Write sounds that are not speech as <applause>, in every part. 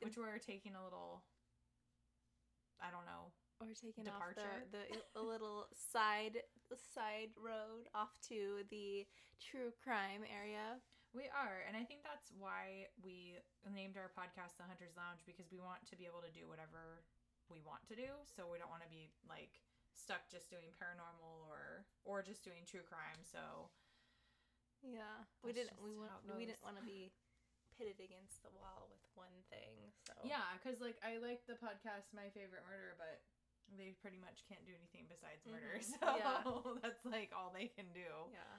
Which we're taking a little, I don't know. We're taking Departure? off the, the a little side side road off to the true crime area. We are, and I think that's why we named our podcast The Hunter's Lounge because we want to be able to do whatever we want to do. So we don't want to be like stuck just doing paranormal or or just doing true crime. So Yeah, we didn't. We want. We didn't want to be pitted against the wall with one thing. So yeah, because like I like the podcast My Favorite Murder, but they pretty much can't do anything besides murder. <laughs> So Yeah. <laughs> that's like all they can do. yeah,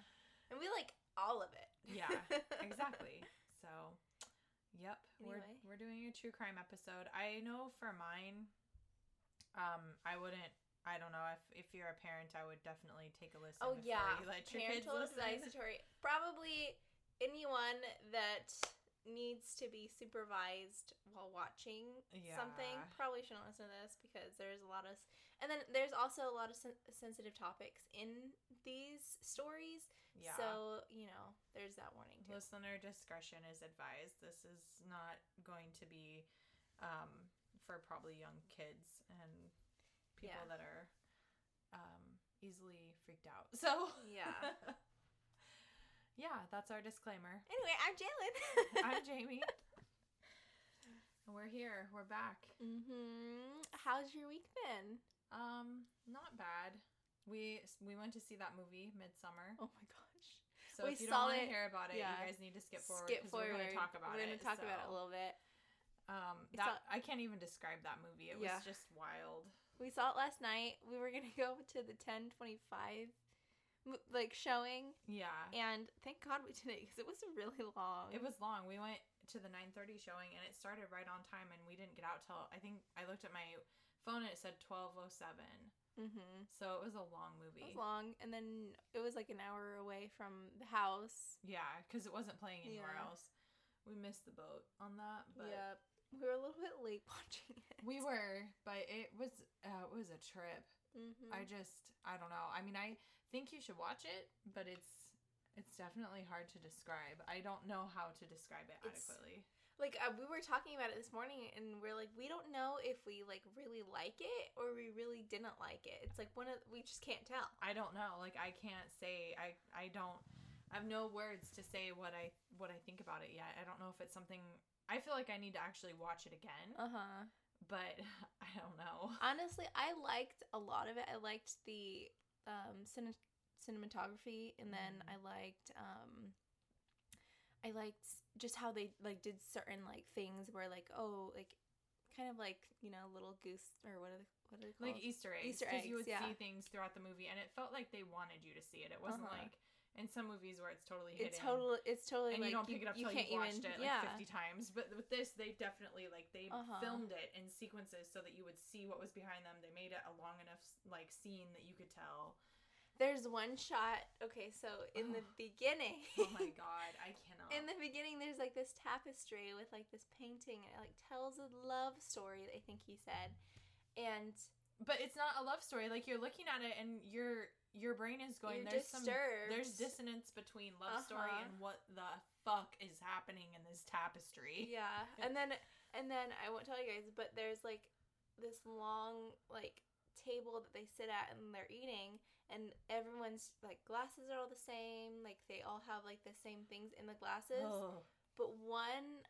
and we like all of it. Yeah, <laughs> exactly. So, yep, Anyway. we're we're doing a true crime episode. I know for mine, um, I wouldn't. I don't know if if you're a parent, I would definitely take a listen. Oh yeah, you let your kids parental listen. advisory. Probably anyone that needs to be supervised while watching Yeah. something probably shouldn't listen to this because there's a lot of and then there's also a lot of sen- sensitive topics in these stories Yeah. so you know there's that warning too Listener discretion is advised. This is not going to be um, for probably young kids and people Yeah. that are um, easily freaked out. So yeah <laughs> yeah, that's our disclaimer. anyway i'm Jaelynn <laughs> I'm <laughs> Jaymie. And we're here. We're back. hmm how's your week been Um, not bad. We we went to see that movie Midsommar. oh my gosh So we if you saw don't want to hear about it, yeah. you guys need to skip forward skip forward we're going to talk about it. we're gonna talk about it a little bit Um, that not- I can't even describe that movie. It Yeah. was just wild. We saw it last night. We were gonna <laughs> go to the ten twenty five, like showing, Yeah. and thank God we did it because it was really long. It was long. We went to the 9:30 showing and it started right on time and we didn't get out till I think I looked at my phone and it said 12:07. mm-hmm. So it was a long movie. It was long, and then it was like an hour away from the house. Yeah, cuz it wasn't playing anywhere Yeah. else. We missed the boat on that, but yep, we were a little bit late <laughs> watching it. We were, but it was uh, it was a trip. Mhm. I just I don't know. I mean, I think you should watch it, but it's it's definitely hard to describe. I don't know how to describe it It's- adequately. Like uh, we were talking about it this morning, and we're like, we don't know if we like really like it or we really didn't like it. It's like one of we just can't tell. I don't know. Like I can't say I I don't I have no words to say what I what I think about it yet. I don't know if it's something I feel like I need to actually watch it again, Uh huh. but <laughs> I don't know. Honestly, I liked a lot of it. I liked the um, cine- cinematography, and then I liked um, I liked just how they like did certain like things where like oh like kind of like you know little goose or what are they what are they called? like Easter eggs. Easter Because you would yeah. see things throughout the movie, and it felt like they wanted you to see it. It wasn't Uh-huh. like in some movies where it's totally hidden. it's totally it's totally and like you don't pick it up till can't you've watched even- it like yeah 50 times but with this they definitely like they Uh-huh. filmed it in sequences so that you would see what was behind them they made it a long enough like scene that you could tell There's one shot. Okay, so in the <sighs> beginning. <laughs> oh my god i cannot In the beginning, there's like this tapestry with like this painting, and it like tells a love story. I think he said, and but it's not a love story like you're looking at it and your your brain is going You're there's some there's dissonance between love story Uh-huh. and what the fuck is happening in this tapestry yeah, <laughs> and then and then I won't tell you guys, but there's like this long like table that they sit at and they're eating, and everyone's like glasses are all the same. Like they all have like the same things in the glasses, oh but one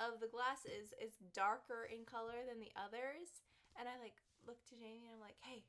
of the glasses is darker in color than the others. And I like look to Jaymie and I'm like, hey,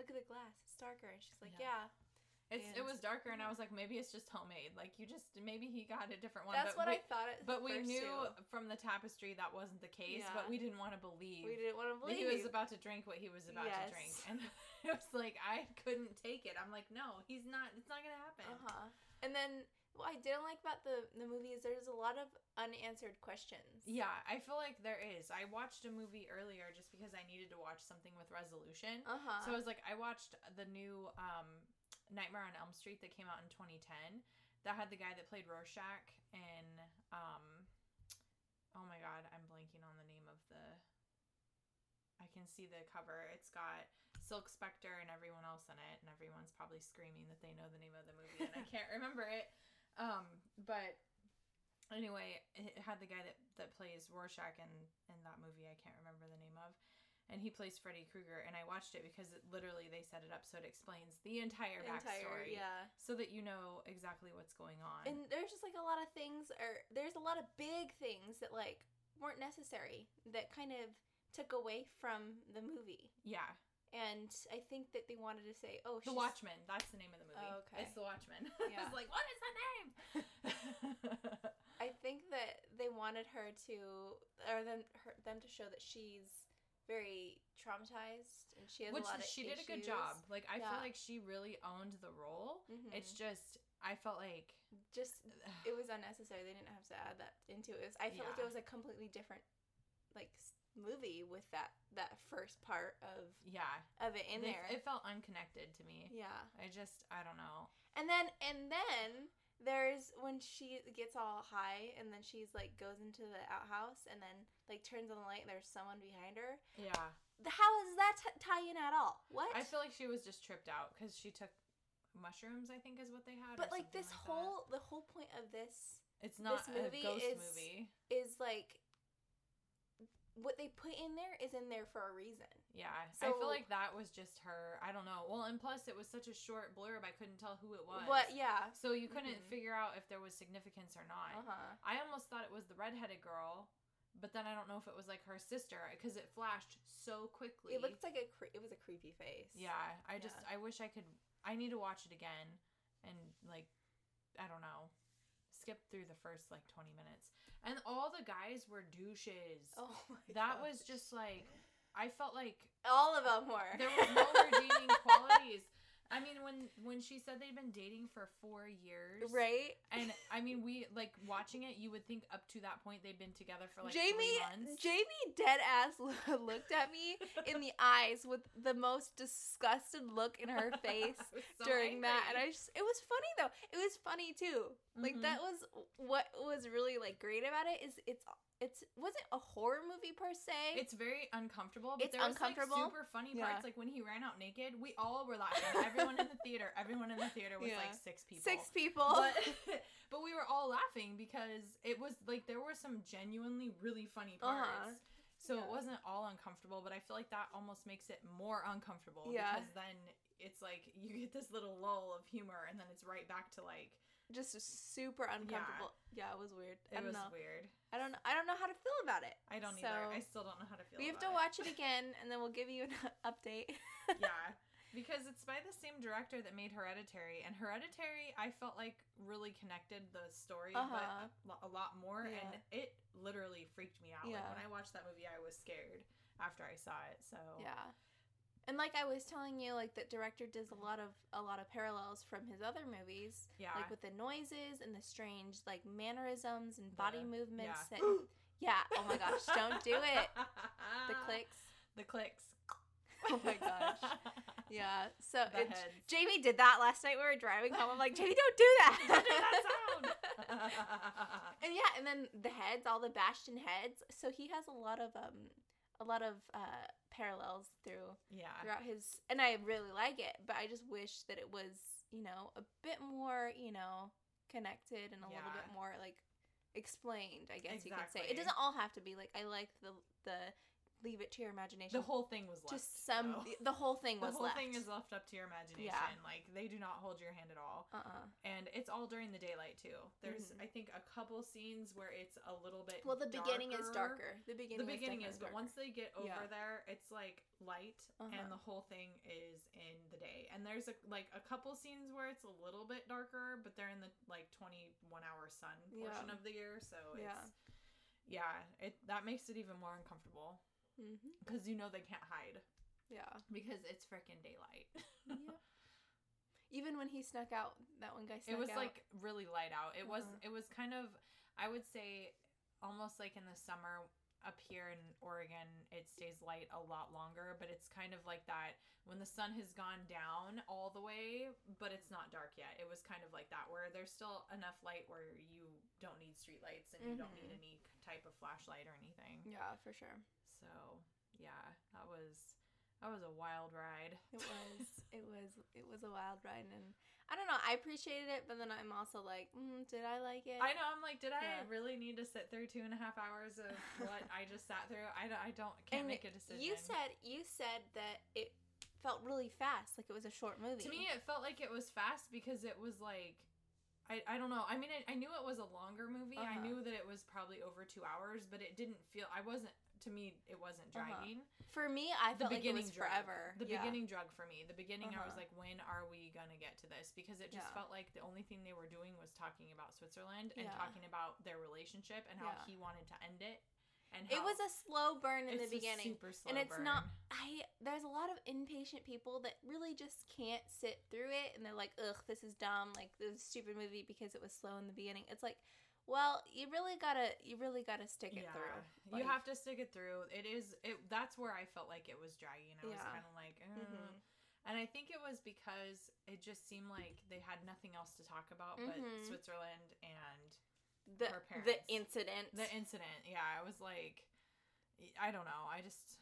look at the glass. It's darker. And she's like, Yeah. yeah. it's, it was darker and i was like maybe it's just homemade like you just maybe he got a different one That's but what we- I thought at But we knew too. from the tapestry that wasn't the case, Yeah. but we didn't want to believe. We didn't want to that believe. he was about to drink what he was about Yes. to drink. And <laughs> it was like, I couldn't take it. I'm like, no, he's not, it's not going to happen. Uh huh. And then what I didn't like about the the movie is there's a lot of unanswered questions. Yeah, I feel like there is. I watched a movie earlier just because I needed to watch something with resolution. Uh huh. So I was like, I watched the new um, Nightmare on Elm Street that came out in 2010. That had the guy that played Rorschach in. Um, oh my god, I'm blanking on the name of the. I can see the cover. It's got Silk Spectre and everyone else in it, and everyone's probably screaming that they know the name of the movie and I can't <laughs> remember it. Um, but anyway, it had the guy that that plays Rorschach in in that movie. I can't remember the name of, and he plays Freddy Krueger. And I watched it because it, literally they set it up so it explains the entire backstory, yeah. so that you know exactly what's going on. And there's just like a lot of things, or there's a lot of big things that like weren't necessary that kind of took away from the movie. yeah, And I think that they wanted to say, oh, The Watchmen. That's the name of the movie. Oh, okay. It's The Watchmen. <laughs> Yeah. I was like, what is the name? I think that they wanted her to, or them, her, them to show that she's very traumatized and she has Which a lot of she did a good job. Like I Yeah. feel like she really owned the role. Mhm. It's just I felt like just <sighs> it was unnecessary. They didn't have to add that into it. It was, I felt like it was a completely different like movie with that that first part of yeah, of it in there. It felt unconnected to me. yeah. I just I don't know. And then and then there's when she gets all high and then she's like goes into the outhouse and then like turns on the light and there's someone behind her. Yeah, How does that t- tie in at all? What? I feel like she was just tripped out because she took mushrooms. I think is what they had. but like this that. whole the whole point of this it's not movie a ghost is- movie. is like what they put in there is in there for a reason. Yeah, I feel like that was just her. I don't know. Well, and plus it was such a short blurb, I couldn't tell who it was. But yeah. So you couldn't Mhm. figure out if there was significance or not. Uh-huh. I almost thought it was the redheaded girl, but then I don't know if it was like her sister because it flashed so quickly. It looked like a cre- it was a creepy face. Yeah, I just Yeah. I wish I could. I need to watch it again and like I don't know, skip through the first like twenty minutes. And all the guys were douches. Oh my that gosh. was just like I felt like all of them were. there was no redeeming <laughs> qualities. I mean, when when she said they'd been dating for four years, right? And I mean, we like watching it. You would think up to that point they'd been together for like Jaymie. Jaymie, dead ass <laughs> looked at me in the eyes with the most disgusted look in her <laughs> face so during that, and. I just it was funny though. It was funny too. Like Mhm. that was what was really like great about it is it's it's wasn't a horror movie per se. It's very uncomfortable. But It's there was, uncomfortable. Like, super funny Yeah. parts, like when he ran out naked. We all were laughing. Everyone in the theater. <laughs> Everyone in the theater was Yeah. like six people. six people. But, <laughs> <laughs> but we were all laughing because it was like there were some genuinely really funny parts. Uh-huh. So Yeah. it wasn't all uncomfortable, but I feel like that almost makes it more uncomfortable Yeah. because then it's like you get this little lull of humor and then it's right back to like just super uncomfortable. Yeah, it was weird. it I don't was know. weird. I don't. I don't know how to feel about it. I don't So, either. I still don't know how to feel. we have to watch it <laughs> again, and then we'll give you an <laughs> update. yeah. Because it's by the same director that made Hereditary, and Hereditary, I felt like really connected the story, Uh-huh. but a, a lot more, and it literally freaked me out. Like Yeah. when I watched that movie, I was scared after I saw it. So Yeah. And like I was telling you, like that director does a lot of a lot of parallels from his other movies, yeah, like with the noises and the strange like mannerisms and body The- movements yeah. that <gasps> Yeah, oh my gosh, don't do it. The <laughs> clicks. the clicks. <laughs> Oh my gosh. Yeah. So it. Jaymie did that last night we were driving home. I'm like, Jaymie, don't do that. Don't do that sound. <laughs> and yeah, and then the heads, all the Bastion heads. So he has a lot of um a lot of uh parallels through yeah, throughout his and I really like it, but I just wish that it was, you know, a bit more, you know, connected and a little bit more like explained, I guess you could say. It doesn't all have to be like I like the the leave it to your imagination. the whole thing was left. just some though. the whole thing was. The whole left. thing is left up to your imagination. Yeah. Like they do not hold your hand at all. uh-uh. and it's all during the daylight too. There's Mhm. I think a couple scenes where it's a little bit Well, the beginning is darker. darker. The beginning The beginning is, is, but once they get over Yeah. there, it's like light, Uh-huh. and the whole thing is in the day. And there's a like a couple scenes where it's a little bit darker, but they're in the like 21 hour sun portion Yeah. of the year, so Yeah. it's yeah, it that makes it even more uncomfortable hmm because you know they can't hide Yeah. because it's freaking daylight. <laughs> yeah. <laughs> Even when he snuck out, that one guy snuck it was out. like really light out it was Uh-huh. it was kind of i would say almost like in the summer up here in oregon it stays light a lot longer but it's kind of like that when the sun has gone down all the way but it's not dark yet it was kind of like that where there's still enough light where you don't need street lights and you don't need Mhm. any type of flashlight or anything Yeah, for sure. So yeah that was that was a wild ride It <laughs> was. it was. It was a wild ride, and I don't know. I appreciated it, but then I'm also like, mm, did I like it? I know. I'm like, did I really need to sit through two and a half hours of <laughs> what I just sat through? I, don't- I don't can't And make a decision. You said you said that it felt really fast, like it was a short movie. to me, it felt like it was fast because it was like. I, I don't know. I mean, I, I knew it was a longer movie. I Uh-huh. knew that it was probably over two hours, but it didn't feel. I wasn't. To me, it wasn't Uh-huh. dragging. For me, I the felt like it beginning was drug. forever. The Yeah. beginning drug for me. The beginning, I was Uh-huh. like, when are we gonna get to this? Because it just Yeah. felt like the only thing they were doing was talking about Switzerland and Yeah. talking about their relationship and how he wanted to end it. And It was a slow burn in the beginning. super slow and it's burn. not I there's a lot of impatient people that really just can't sit through it and they're like, ugh, this is dumb, like this is stupid movie because it was slow in the beginning. It's like, well, you really gotta you really gotta stick it through. you have to stick it through. It is it. That's where I felt like it was dragging. I was kind of like, eh. Mhm. and I think it was because it just seemed like they had nothing else to talk about but Mhm. Switzerland and the her the incident. the incident. Yeah, I was like, I don't know. I just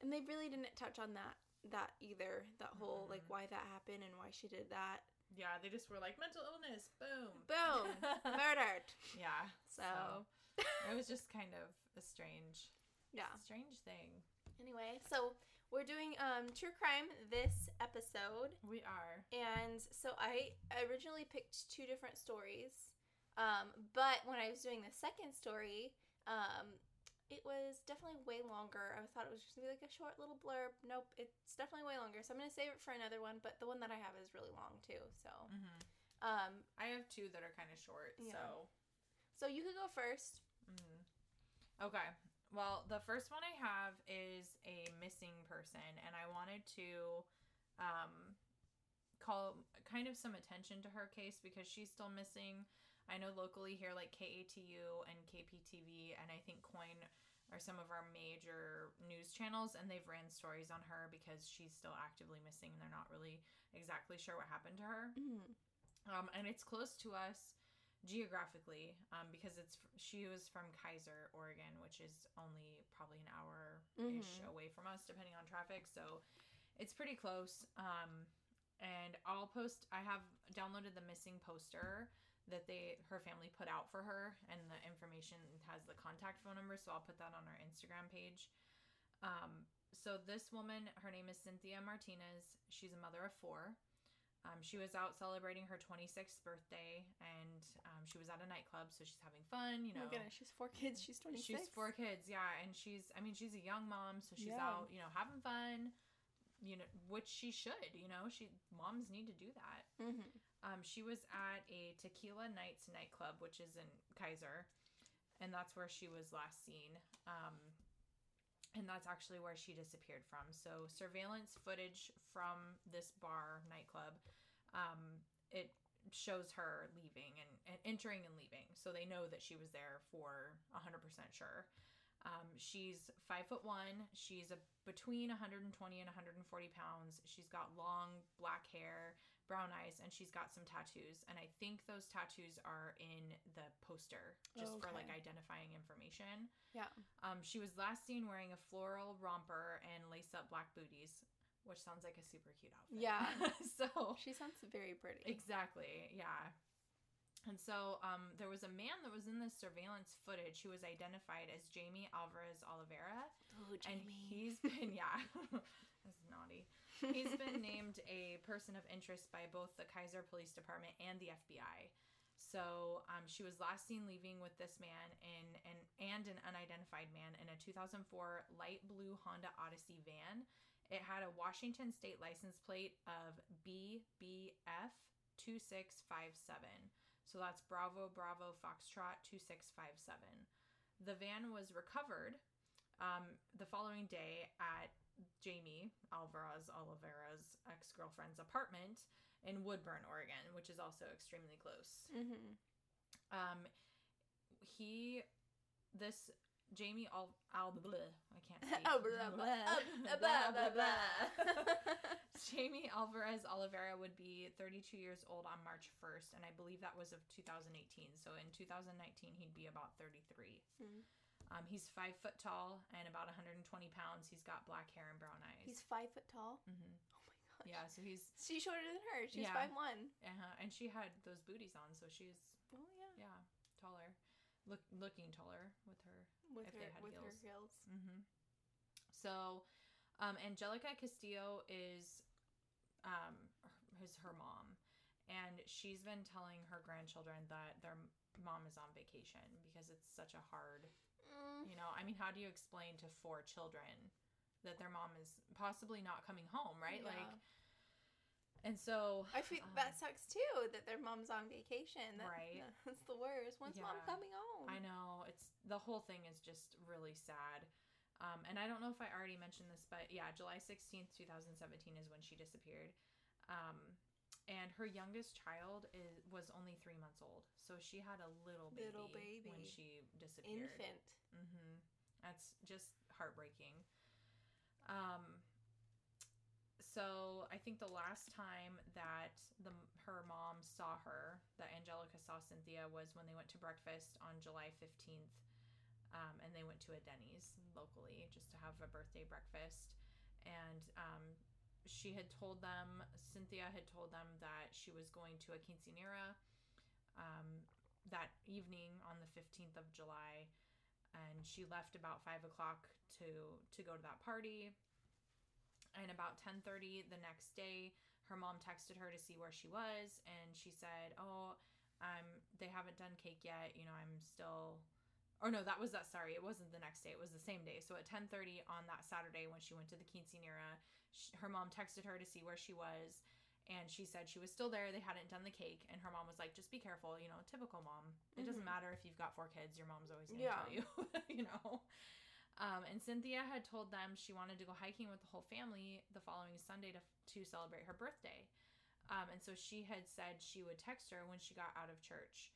and they really didn't touch on that that either. That whole like Mhm. why that happened and why she did that. Yeah, they just were like mental illness. Boom. Boom. <laughs> Murdered. yeah. So <laughs> it was just kind of a strange, yeah. strange thing. Anyway, so we're doing um true crime this episode. We are. And so I originally picked two different stories. Um, but when I was doing the second story, um, it was definitely way longer. I thought it was just gonna be like a short little blurb. Nope, it's definitely way longer. So I'm gonna save it for another one. But the one that I have is really long too. So, hmm um, I have two that are kind of short. Yeah. So. so you could go first. Mm. Okay. Well, the first one I have is a missing person, and I wanted to um, call kind of some attention to her case because she's still missing. I know locally here, like KATU and KPTV, and I think KOIN are some of our major news channels, and they've ran stories on her because she's still actively missing, and they're not really exactly sure what happened to her. Um, and it's close to us geographically um, because it's she was from Keizer, Oregon, which is only probably an hour ish Mhm. away from us, depending on traffic. So it's pretty close. Um, and I'll post. I have downloaded the missing poster that they her family put out for her, and the information has the contact phone number. So I'll put that on our Instagram page. Um, so this woman, her name is Cynthia Martinez. She's a mother of four. Um, she was out celebrating her 26th birthday, and um, she was at a nightclub, so she's having fun. You know, oh my goodness, she's four kids. She's twenty six. she's four kids, yeah, and she's, I mean, she's a young mom, so she's Yeah. out, you know, having fun. You know, which she should. You know, she moms need to do that. Mm-hmm. Um, she was at a Tequila Nights nightclub, which is in Keizer, and that's where she was last seen. Um, and that's actually where she disappeared from. So surveillance footage from this bar nightclub, um, it shows her leaving and, and entering and leaving. So they know that she was there for hundred percent sure. Um, she's five foot one. She's a, between 120 and 140 pounds. She's got long black hair, brown eyes, and she's got some tattoos. And I think those tattoos are in the poster just for like identifying information. Yeah. Um, she was last seen wearing a floral romper and lace up black booties, which sounds like a super cute outfit. Yeah. <laughs> so She sounds very pretty. Exactly. Yeah. And so um, there was a man that was in the surveillance footage who was identified as Jamie Alvarez Oliveira. Oh, Jamie. And he's <laughs> been, yeah, <laughs> that's naughty. He's <laughs> been named a person of interest by both the Keizer Police Department and the FBI. So um, she was last seen leaving with this man in, in, and an unidentified man in a 2004 light blue Honda Odyssey van. It had a Washington state license plate of BBF 2657. So that's Bravo Bravo Foxtrot 2657. The van was recovered um, the following day at Jamie Alvarez Oliveira's ex girlfriend's apartment in Woodburn, Oregon, which is also extremely close. Mm-hmm. Um, he, this Jamie Al, Al bleh, I can't <laughs> speak. <laughs> Oh, blah, blah, blah, blah, blah. <laughs> Jamie Alvarez Oliveira would be 32 years old on March 1st, and I believe that was of 2018. So in 2019, he'd be about 33. Mm. Um, he's five foot tall and about 120 pounds. He's got black hair and brown eyes. He's five foot tall. hmm Oh my gosh. Yeah, so he's She's shorter than her. She's Yeah. five one. Uh-huh. and she had those booties on, so she's Oh yeah. yeah taller, look looking taller with her. With If her they had with her heels. heels. Mm-hmm. So, um, Angelica Castillo is um is her mom, and she's been telling her grandchildren that their mom is on vacation because it's such a hard Mm. you know i mean how do you explain to four children that their mom is possibly not coming home right like and so I feel um, that sucks too. That their mom's on vacation. That, Right. <laughs> That's the worst. When's mom coming home? I know it's the whole thing is just really sad. Um, and I don't know if I already mentioned this, but yeah, July 16th, 2017 is when she disappeared. Um, and her youngest child is was only three months old, so she had a little baby, Little when she disappeared. Infant. Mm-hmm. That's just heartbreaking. Um, so I think the last time that the her mom saw her, that Angelica saw Cynthia, was when they went to breakfast on July fifteenth, um, and they went to a Denny's locally just to have a birthday breakfast, and um, she had told them, Cynthia had told them that she was going to a quinceanera um, that evening on the fifteenth of July. And she left about five o'clock to to go to that party. And about 10.30 the next day her mom texted her to see where she was. And she said oh um they haven't done cake yet. You know i'm still or no that was that sorry it wasn't the next day it was the same day. So at 10.30 on that saturday when she went to the quinceanera sh her mom texted her to see where she was and she said she was still there. They hadn't done the cake and her mom was like just be careful you know typical mom. It doesn't Mhm. matter if you've got four kids your mom's always gonna Yeah. tell you <laughs> you know? Um, and cynthia had told them she wanted to go hiking with the whole family the following sunday to, to celebrate her birthday. Um, and so she had said she would text her when she got out of church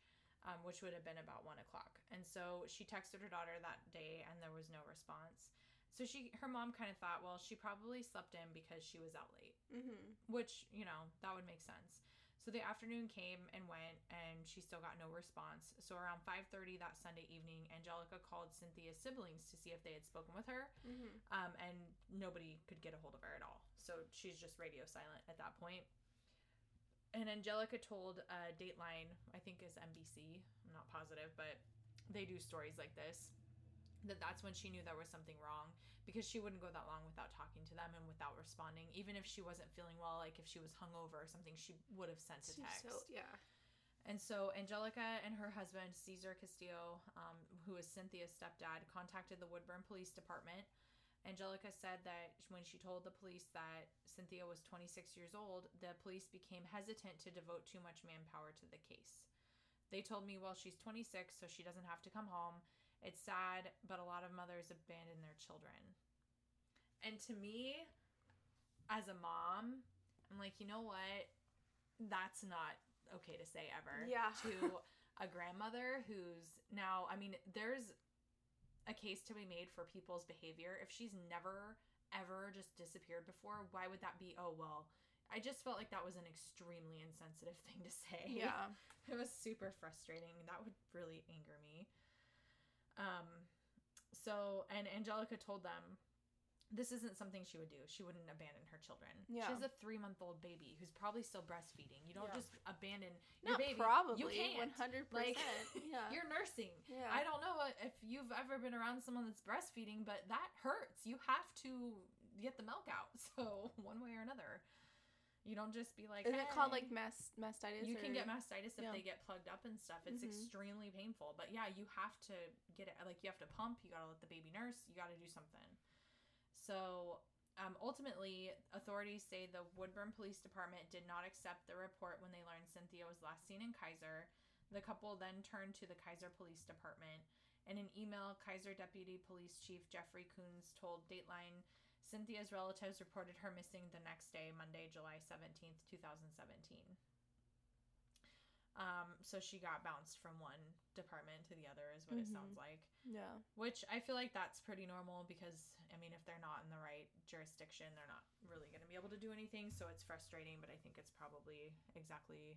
um, which would have been about one o'clock. And so she texted her daughter that day and there was no response so she her mom kind of thought well she probably slept in because she was out late Mm-hmm. which you know that would make sense so the afternoon came and went and she still got no response so around 5.30 that sunday evening angelica called cynthia's siblings to see if they had spoken with her Mm-hmm. um, and nobody could get a hold of her at all so she's just radio silent at that point. and angelica told uh, dateline i think is nbc i'm not positive but they do stories like this that that's when she knew there was something wrong because she wouldn't go that long without talking to them and without responding even if she wasn't feeling well like if she was hungover or something she would have sent a text So yeah. and so Angelica and her husband, Cesar Castillo, um, who is Cynthia's stepdad, contacted the Woodburn Police Department. Angelica said that when she told the police that Cynthia was 26 years old, the police became hesitant to devote too much manpower to the case. They told me, well, she's 26, so she doesn't have to come home. It's sad, but a lot of mothers abandon their children. And to me, as a mom, I'm like, you know what? That's not okay to say ever Yeah. to a grandmother who's now i mean there's a case to be made for people's behavior if she's never ever just disappeared before why would that be oh well i just felt like that was an extremely insensitive <laughs> thing to say Yeah. <laughs> it was super frustrating that would really anger me um so and angelica told them this isn't something she would do she wouldn't abandon her children she has a three month old baby who's probably still breastfeeding you don't Yeah. just abandon your Not baby probably. you can't One hundred like percent. <laughs> Yeah. you're nursing yeah. I don't know if you've ever been around someone that's breastfeeding, but that hurts. You have to get the milk out. <laughs> So one way or another, you don't just be like. Is it called like "Hey." mast mastitis? You can get mastitis if Yeah. they get plugged up and stuff. It's Mhm. extremely painful. But yeah, you have to get it. Like you have to pump. You got to let the baby nurse. You got to do something. So um, ultimately, authorities say the Woodburn Police Department did not accept the report when they learned Cynthia was last seen in Keizer. The couple then turned to the Keizer Police Department. In an email, Keizer Deputy Police Chief Jeffrey Kuhns told Dateline Cynthia's relatives reported her missing the next day, Monday, July 17th, 2017. Um, so she got bounced from one department to the other, is what it Mhm. sounds like. Yeah. Which I feel like that's pretty normal because, I mean, if they're not in the right jurisdiction, they're not really going to be able to do anything. So it's frustrating, but I think it's probably exactly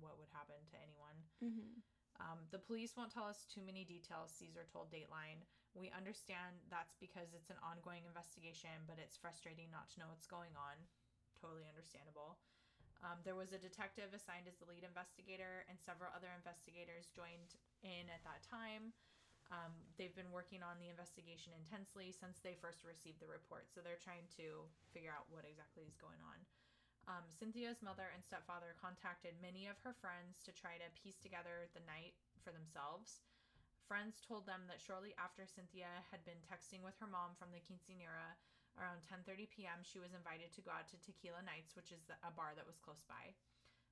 what would happen to anyone. Mm-hmm. Um, the police won't tell us too many details, Cesar told Dateline. We understand that's because it's an ongoing investigation, but it's frustrating not to know what's going on. totally understandable. Um, there was a detective assigned as the lead investigator, and several other investigators joined in at that time. Um, they've been working on the investigation intensely since they first received the report, so they're trying to figure out what exactly is going on. Um, Cynthia's mother and stepfather contacted many of her friends to try to piece together the night for themselves. Friends told them that shortly after Cynthia had been texting with her mom from the quinceanera, around 10:30 p.m., she was invited to go out to Tequila Nights, which is a bar that was close by.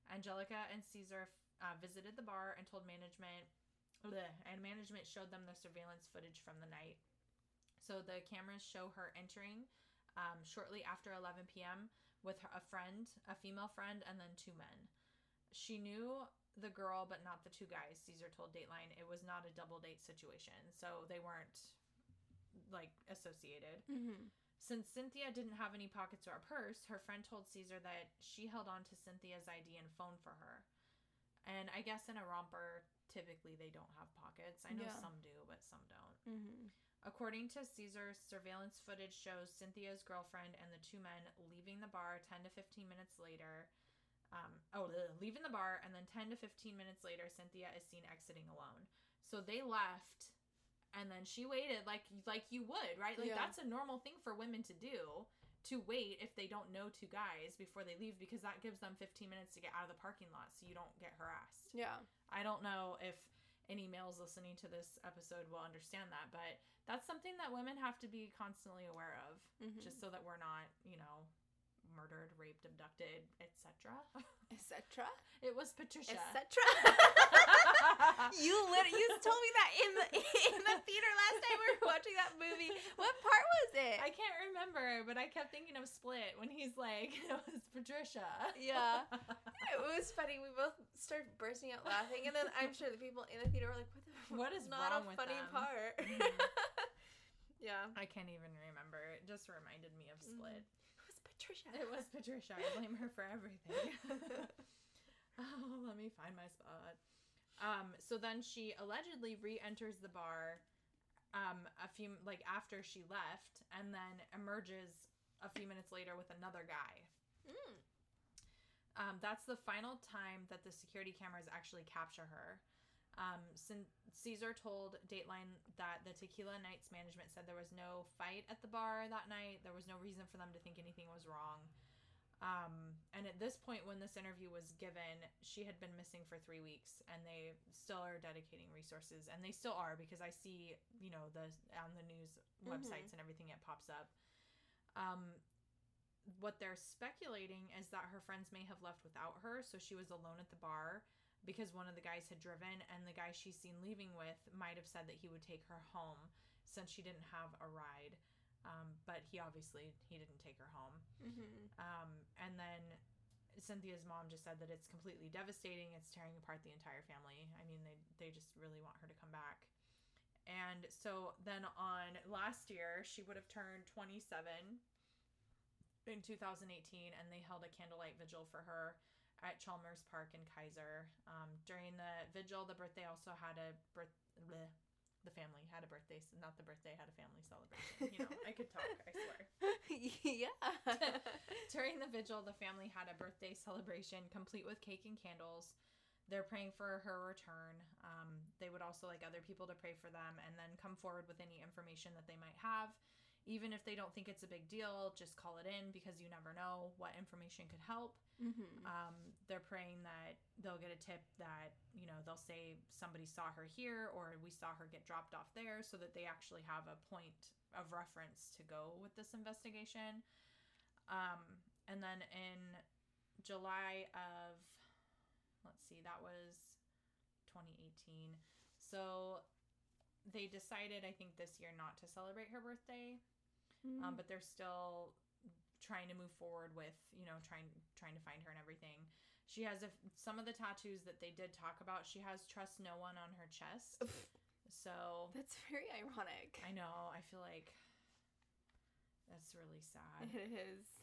Angelica and Cesar uh, visited the bar and told management, bleh, and management showed them the surveillance footage from the night. So the cameras show her entering um, shortly after 11 p.m. with a friend, a female friend, and then two men. She knew the girl, but not the two guys. Cesar told Dateline it was not a double date situation, so they weren't like associated. Mm-hmm. Since Cynthia didn't have any pockets or a purse, her friend told Cesar that she held on to Cynthia's ID and phone for her. And I guess in a romper, typically they don't have pockets. I know Yeah. some do, but some don't. Mm-hmm. According to Cesar, surveillance footage shows Cynthia's girlfriend and the two men leaving the bar 10 to 15 minutes later. Um, oh, ugh, leaving the bar, and then 10 to 15 minutes later, Cynthia is seen exiting alone. So they left, and then she waited like like you would, right? Like Yeah. that's a normal thing for women to do to wait if they don't know two guys before they leave because that gives them 15 minutes to get out of the parking lot so you don't get harassed. Yeah. I don't know if any males listening to this episode will understand that, but that's something that women have to be constantly aware of, Mhm. just so that we're not, you know, murdered, raped, abducted, etc. <laughs> Etc. It was Patricia. Etc. <laughs> you lit- you told me that in the <laughs> in the theater last time we were watching that movie. What part was it? I can't remember, but I kept thinking of Split when he's like, <laughs> it was Patricia. <laughs> Yeah. it was funny. We both started bursting out laughing, and then I'm sure the people in the theater were like, "What the? What is not a funny them?" part?" Mhm. yeah. I can't even remember. It just reminded me of Split. It was Patricia. It was Patricia. I blame her for everything. oh, let me find my spot. Um, so then she allegedly re-enters the bar um a few like after she left and then emerges a few minutes later with another guy. Mm. Um, that's the final time that the security cameras actually capture her. Um, Cesar told Dateline that the Tequila Nights management said there was no fight at the bar that night. There was no reason for them to think anything was wrong. Um, and at this point, when this interview was given, she had been missing for three weeks, and they still are dedicating resources, and they still are because I see, you know, the on the news websites and everything it pops up. Um, what they're speculating is that her friends may have left without her, so she was alone at the bar because one of the guys had driven, and the guy she's seen leaving with might have said that he would take her home since she didn't have a ride. Um, but he obviously he didn't take her home. Mm-hmm. Um, and then Cynthia's mom just said that it's completely devastating. It's tearing apart the entire family. I mean, they they just really want her to come back. And so then on last year, she would have turned 27 in 2018, and they held a candlelight vigil for her at Chalmers Park in Keizer. Um, during the vigil, the birthday also had a birth. bleh, The family had a birthday, not the birthday had a family celebration. You know, I could talk. I swear. <laughs> yeah. <laughs> During the vigil, the family had a birthday celebration complete with cake and candles. They're praying for her return. Um, they would also like other people to pray for them and then come forward with any information that they might have. Even if they don't think it's a big deal, just call it in because you never know what information could help. mm-hmm. Um, they're praying that they'll get a tip that, you know, they'll say somebody saw her here or we saw her get dropped off there so that they actually have a point of reference to go with this investigation. Um, and then in July of, let's see, that was 2018. So they decided, I think, this year not to celebrate her birthday Mm-hmm. um, but they're still trying to move forward with you know trying trying to find her and everything she has a, some of the tattoos that they did talk about she has trust no one on her chest so That's very ironic. i know i feel like that's really sad It is.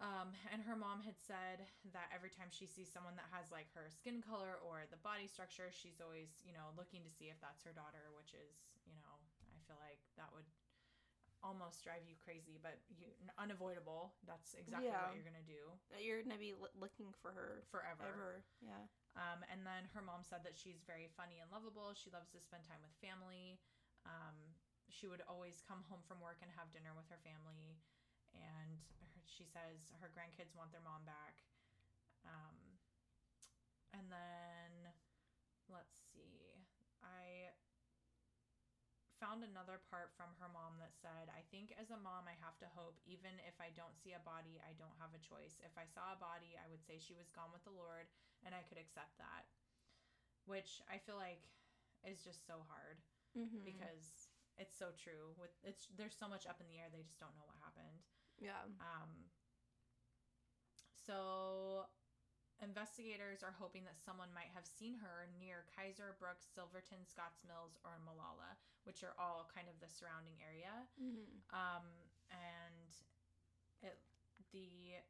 Um, and her mom had said that every time she sees someone that has like her skin color or the body structure, she's always, you know, looking to see if that's her daughter, which is, you know, I feel like that would almost drive you crazy, but you unavoidable. That's exactly Yeah. what you're gonna do You're gonna be l- looking for her forever. ever. Yeah. Um, and then her mom said that she's very funny and lovable. She loves to spend time with family. Um, she would always come home from work and have dinner with her family. And her, she says her grandkids want their mom back. Um, and then let's see. I found another part from her mom that said, I think as a mom, I have to hope, even if I don't see a body, I don't have a choice. If I saw a body, I would say she was gone with the Lord, and I could accept that. Which I feel like is just so hard Mm-hmm. because it's so true. With it's there's so much up in the air, they just don't know what happened. Yeah. Um, so investigators are hoping that someone might have seen her near Keizer, Brooks, Silverton, Scotts Mills, or Molalla, which are all kind of the surrounding area. Mm-hmm. Um, and it the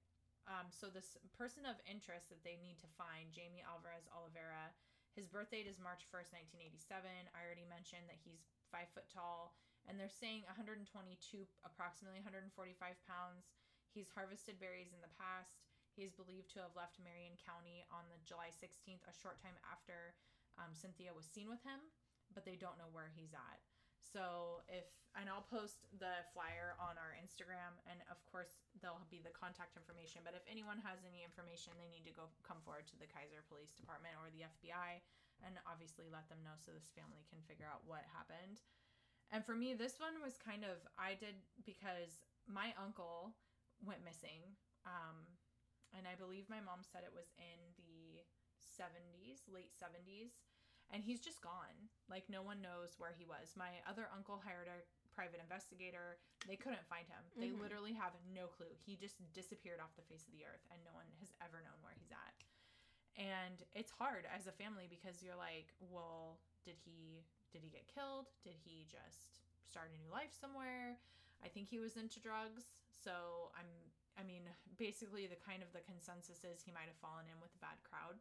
um, so this person of interest that they need to find, Jamie Alvarez Oliveira, his birth date is March first, nineteen eighty seven. I already mentioned that he's five foot tall, and they're saying one hundred and twenty two, approximately one hundred and forty five pounds. He's harvested berries in the past. He is believed to have left Marion County on the July 16th, a short time after um, Cynthia was seen with him, but they don't know where he's at. So if and I'll post the flyer on our Instagram, and of course there'll be the contact information. But if anyone has any information, they need to go come forward to the Keizer Police Department or the FBI, and obviously let them know so this family can figure out what happened. And for me, this one was kind of I did because my uncle went missing. Um, and I believe my mom said it was in the 70s, late 70s, and he's just gone. Like no one knows where he was. My other uncle hired a private investigator. They couldn't find him. They Mhm. literally have no clue. He just disappeared off the face of the earth and no one has ever known where he's at. And it's hard as a family because you're like, well, did he did he get killed? Did he just start a new life somewhere? I think he was into drugs. So I'm I mean, basically the kind of the consensus is he might have fallen in with a bad crowd.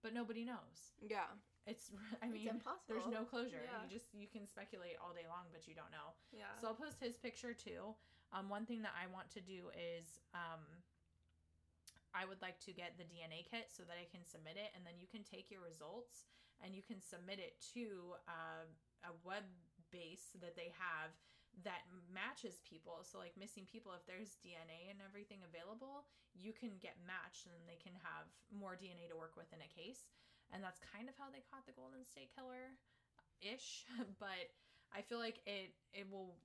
But nobody knows. Yeah. It's <laughs> I mean it's impossible. there's no closure. Yeah. You just you can speculate all day long, but you don't know. Yeah. So I'll post his picture too. Um, one thing that I want to do is um, I would like to get the DNA kit so that I can submit it, and then you can take your results and you can submit it to uh, a web base that they have that matches people. So like missing people, if there's DNA and everything available, you can get matched, and they can have more DNA to work with in a case. And that's kind of how they caught the Golden State Killer, ish. <laughs> but I feel like it it will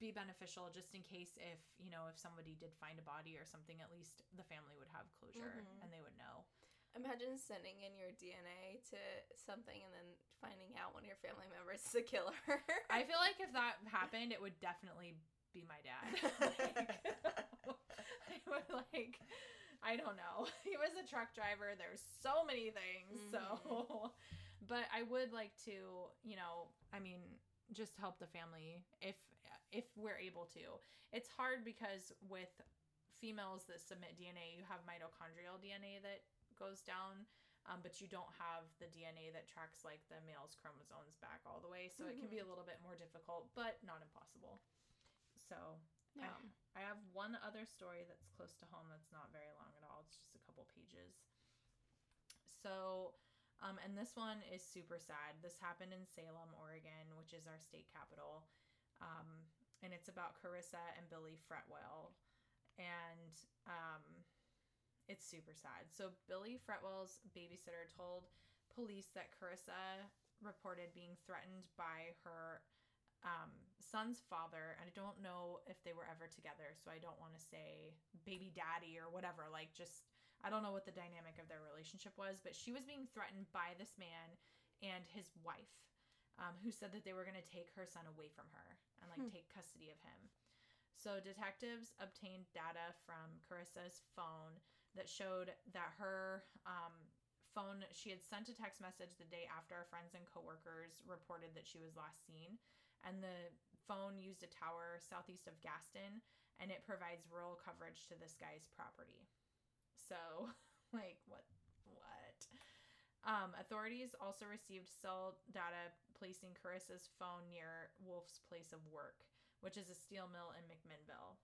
be beneficial just in case if you know if somebody did find a body or something at least the family would have closure Mhm. and they would know Imagine sending in your DNA to something and then finding out one of your family members is a killer. i feel like if that happened it would definitely be my dad. <laughs> Like, <laughs> I would like i don't know. <laughs> He was a truck driver. There's so many things so mm-hmm. but i would like to you know i mean just help the family if if we're able to. It's hard because with females that submit dna you have mitochondrial dna that goes down um, but you don't have the dna that tracks like the male's chromosomes back all the way so it can be a little bit more difficult but not impossible so yeah. I have one other story that's close to home that's not very long at all. It's just a couple pages. So, um, and this one is super sad. This happened in Salem, Oregon, which is our state capital. Um, and it's about Karissa and Billy Fretwell. And um, it's super sad. So, Billy Fretwell's babysitter told police that Karissa reported being threatened by her um, son's father, and I don't know if they were ever together, so I don't want to say baby daddy or whatever. Like, just I don't know what the dynamic of their relationship was, but she was being threatened by this man and his wife, um, who said that they were going to take her son away from her and like Hmm. take custody of him. So detectives obtained data from Karissa's phone that showed that her um, phone she had sent a text message the day after her friends and coworkers reported that she was last seen and the phone used a tower southeast of Gaston and it provides rural coverage to this guy's property. So, <laughs> like what what? Um, authorities also received cell data placing Karissa's phone near Wolf's place of work, which is a steel mill in McMinnville.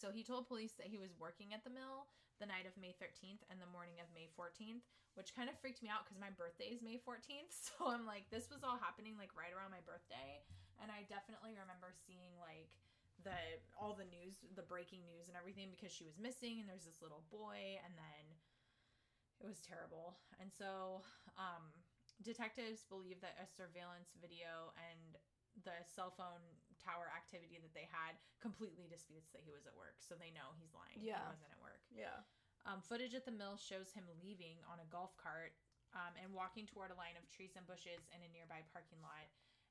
So he told police that he was working at the mill the night of May 13th and the morning of May 14th, which kind of freaked me out because my birthday is May 14th. <laughs> So I'm like, this was all happening like right around my birthday. And I definitely remember seeing like the all the news, the breaking news and everything because she was missing and there's this little boy and then it was terrible. And so um detectives believe that a surveillance video and the cell phone tower activity that they had completely disputes that he was at work. So they know he's lying. Yeah. He wasn't at work. Yeah. Um, footage at the mill shows him leaving on a golf cart um, and walking toward a line of trees and bushes in a nearby parking lot.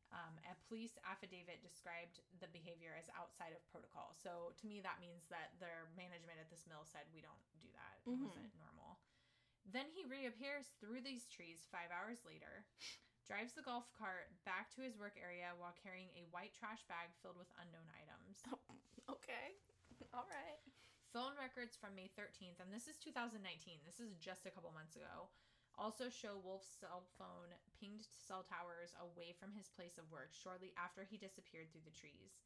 Um, a police affidavit described the behavior as outside of protocol. So to me, that means that their management at this mill said, we don't do that. It Mhm. wasn't normal. Then he reappears through these trees five hours later, drives the golf cart back to his work area while carrying a white trash bag filled with unknown items. Oh, okay. All right. Phone records from May 13th, and this is 2019, this is just a couple months ago, also show Wolf's cell phone pinged cell towers away from his place of work shortly after he disappeared through the trees.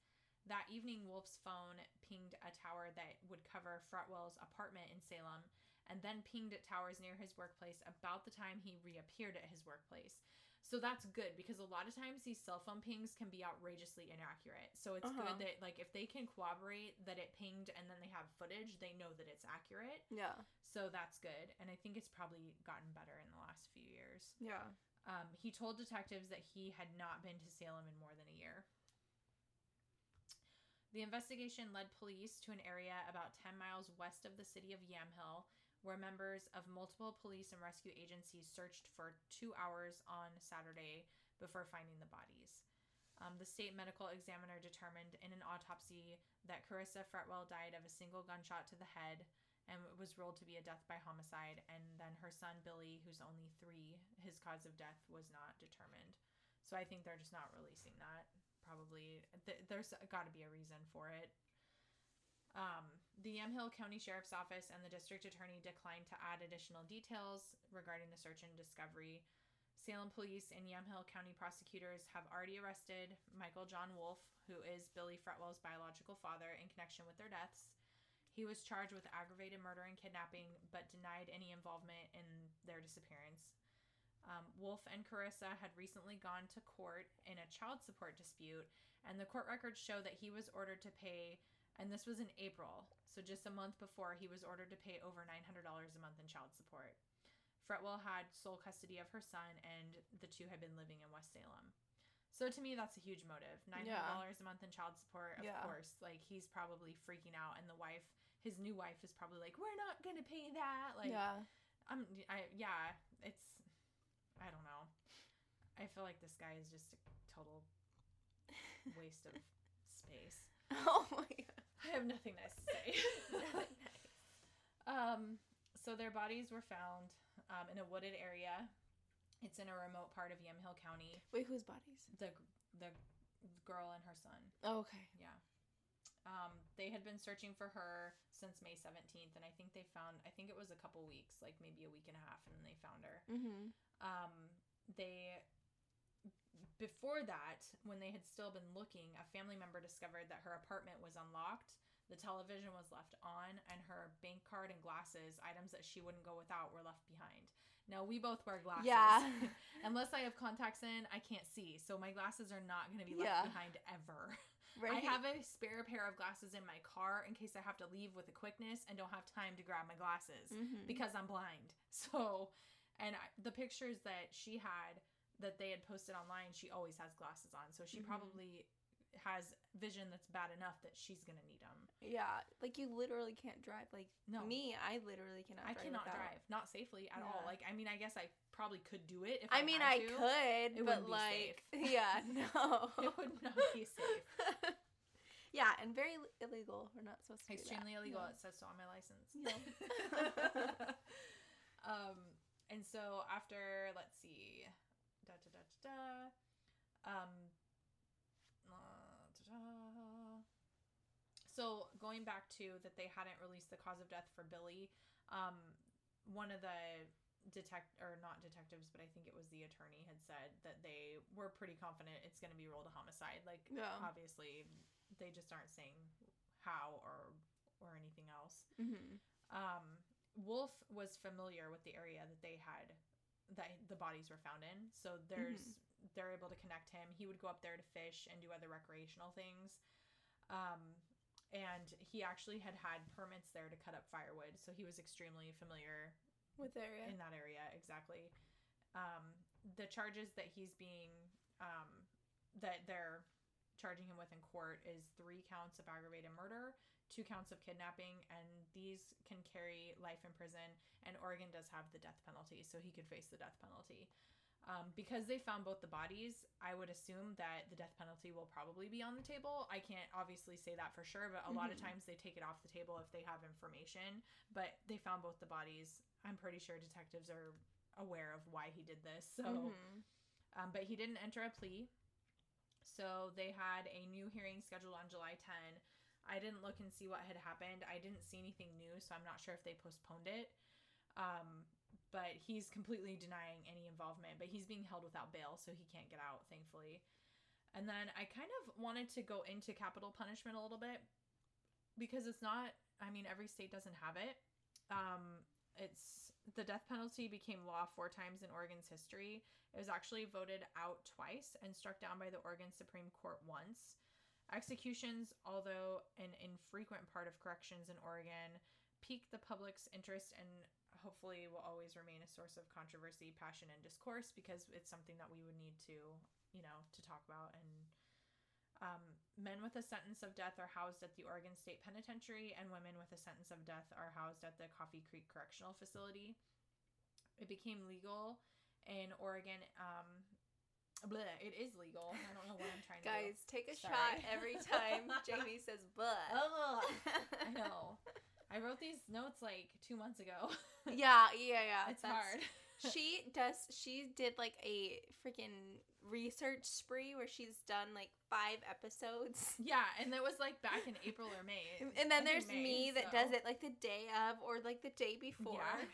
That evening, Wolf's phone pinged a tower that would cover Fretwell's apartment in Salem, and then pinged at towers near his workplace about the time he reappeared at his workplace. So that's good because a lot of times these cell phone pings can be outrageously inaccurate. So it's Uh-huh. good that like if they can corroborate that it pinged and then they have footage, they know that it's accurate. Yeah. So that's good. And I think it's probably gotten better in the last few years. Yeah. Um, he told detectives that he had not been to Salem in more than a year. The investigation led police to an area about 10 miles west of the city of Yamhill, where members of multiple police and rescue agencies searched for two hours on Saturday before finding the bodies. Um, the state medical examiner determined in an autopsy that Karissa Fretwell died of a single gunshot to the head and was ruled to be a death by homicide. And then her son, Billy, who's only three, his cause of death was not determined. So I think they're just not releasing that. Probably, th- there's got to be a reason for it. Um, the Yamhill County Sheriff's Office and the district attorney declined to add additional details regarding the search and discovery. Salem police and Yamhill County prosecutors have already arrested Michael John Wolf, who is Billy Fretwell's biological father, in connection with their deaths. He was charged with aggravated murder and kidnapping, but denied any involvement in their disappearance. Um, Wolf and Karissa had recently gone to court in a child support dispute, and the court records show that he was ordered to pay, and this was in April, so just a month before, he was ordered to pay over $900 a month in child support. Fretwell had sole custody of her son, and the two had been living in West Salem. So to me, that's a huge motive. Nine hundred dollars a month in child support, of Yeah. course. Like he's probably freaking out, and the wife, his new wife, is probably like, "We're not gonna pay that." Like, yeah. I'm, I, yeah, it's, I don't know. I feel like this guy is just a total waste of <laughs> space. Oh my god. I have nothing nice to say. <laughs> <laughs> um, so their bodies were found um, in a wooded area. It's in a remote part of Yamhill County. Wait, whose bodies? The the girl and her son. Oh, okay. Yeah. Um, they had been searching for her since May 17th, and I think they found, I think it was a couple weeks, like maybe a week and a half, and then they found her. Mm-hmm. Um, they, before that, when they had still been looking, a family member discovered that her apartment was unlocked, the television was left on, and her bank card and glasses, items that she wouldn't go without, were left behind. Now, we both wear glasses. Yeah. <laughs> Unless I have contacts in, I can't see. So my glasses are not going to be left Yeah. behind ever. <laughs> Right. I have a spare pair of glasses in my car in case I have to leave with a quickness and don't have time to grab my glasses Mhm. because I'm blind. <laughs> So, and I, the pictures that she had that they had posted online, she always has glasses on. So she Mhm. probably has vision that's bad enough that she's going to need them. Yeah, like you literally can't drive. Like No. me, I literally cannot. I drive cannot without- drive, not safely at all. Like, I mean, I guess I probably could do it if I, I mean, I could, It but like, <laughs> yeah, <laughs> no, It would not be safe. <laughs> yeah, and very illegal. We're not supposed to. Extremely illegal. Yeah. It says so on my license. Yeah. um, and so after, let's see, da. Um, uh. So going back to that, they hadn't released the cause of death for Billy. Um, one of the detect or not detectives, but I think it was the attorney had said that they were pretty confident it's going to be rolled a homicide. Like Yeah. obviously they just aren't saying how or or anything else. Mm-hmm. Um, Wolf was familiar with the area that they had that the bodies were found in, so there's they're able to connect him. He would go up there to fish and do other recreational things. Um, and he actually had had permits there to cut up firewood, so he was extremely familiar With the area. in that area exactly um the charges that he's being um that they're charging him with in court is three counts of aggravated murder two counts of kidnapping and these can carry life in prison and oregon does have the death penalty so he could face the death penalty um, because they found both the bodies i would assume that the death penalty will probably be on the table i can't obviously say that for sure but a lot of Mhm. times they take it off the table if they have information but they found both the bodies i'm pretty sure detectives are aware of why he did this so Mhm. um, but he didn't enter a plea. So they had a new hearing scheduled on July 10. I didn't look and see what had happened. I didn't see anything new, so I'm not sure if they postponed it. Um, but he's completely denying any involvement, but he's being held without bail, so he can't get out, thankfully. And then I kind of wanted to go into capital punishment a little bit because it's not, I mean, every state doesn't have it. Um, it's the death penalty became law four times in Oregon's history. It was actually voted out twice and struck down by the Oregon Supreme Court once. Executions, although an infrequent part of corrections in Oregon, piqued the public's interest and hopefully will always remain a source of controversy, passion, and discourse because it's something that we would need to, you know, to talk about. And um, men with a sentence of death are housed at the Oregon State Penitentiary, and women with a sentence of death are housed at the Coffee Creek Correctional Facility. It became legal in Oregon. Um, <laughs> bleh, it is legal. I don't know what I'm trying to do. Guys, take a Sorry. shot every <laughs> time Jamie says but. Ugh, I <laughs> know. I wrote these notes like two months ago. yeah, yeah, yeah. it's that's- hard. she does she did like a freaking research spree where she's done like five episodes Yeah, and that was like back in April or May. and then there's May, me that so- does it like the day of or like the day before Yeah.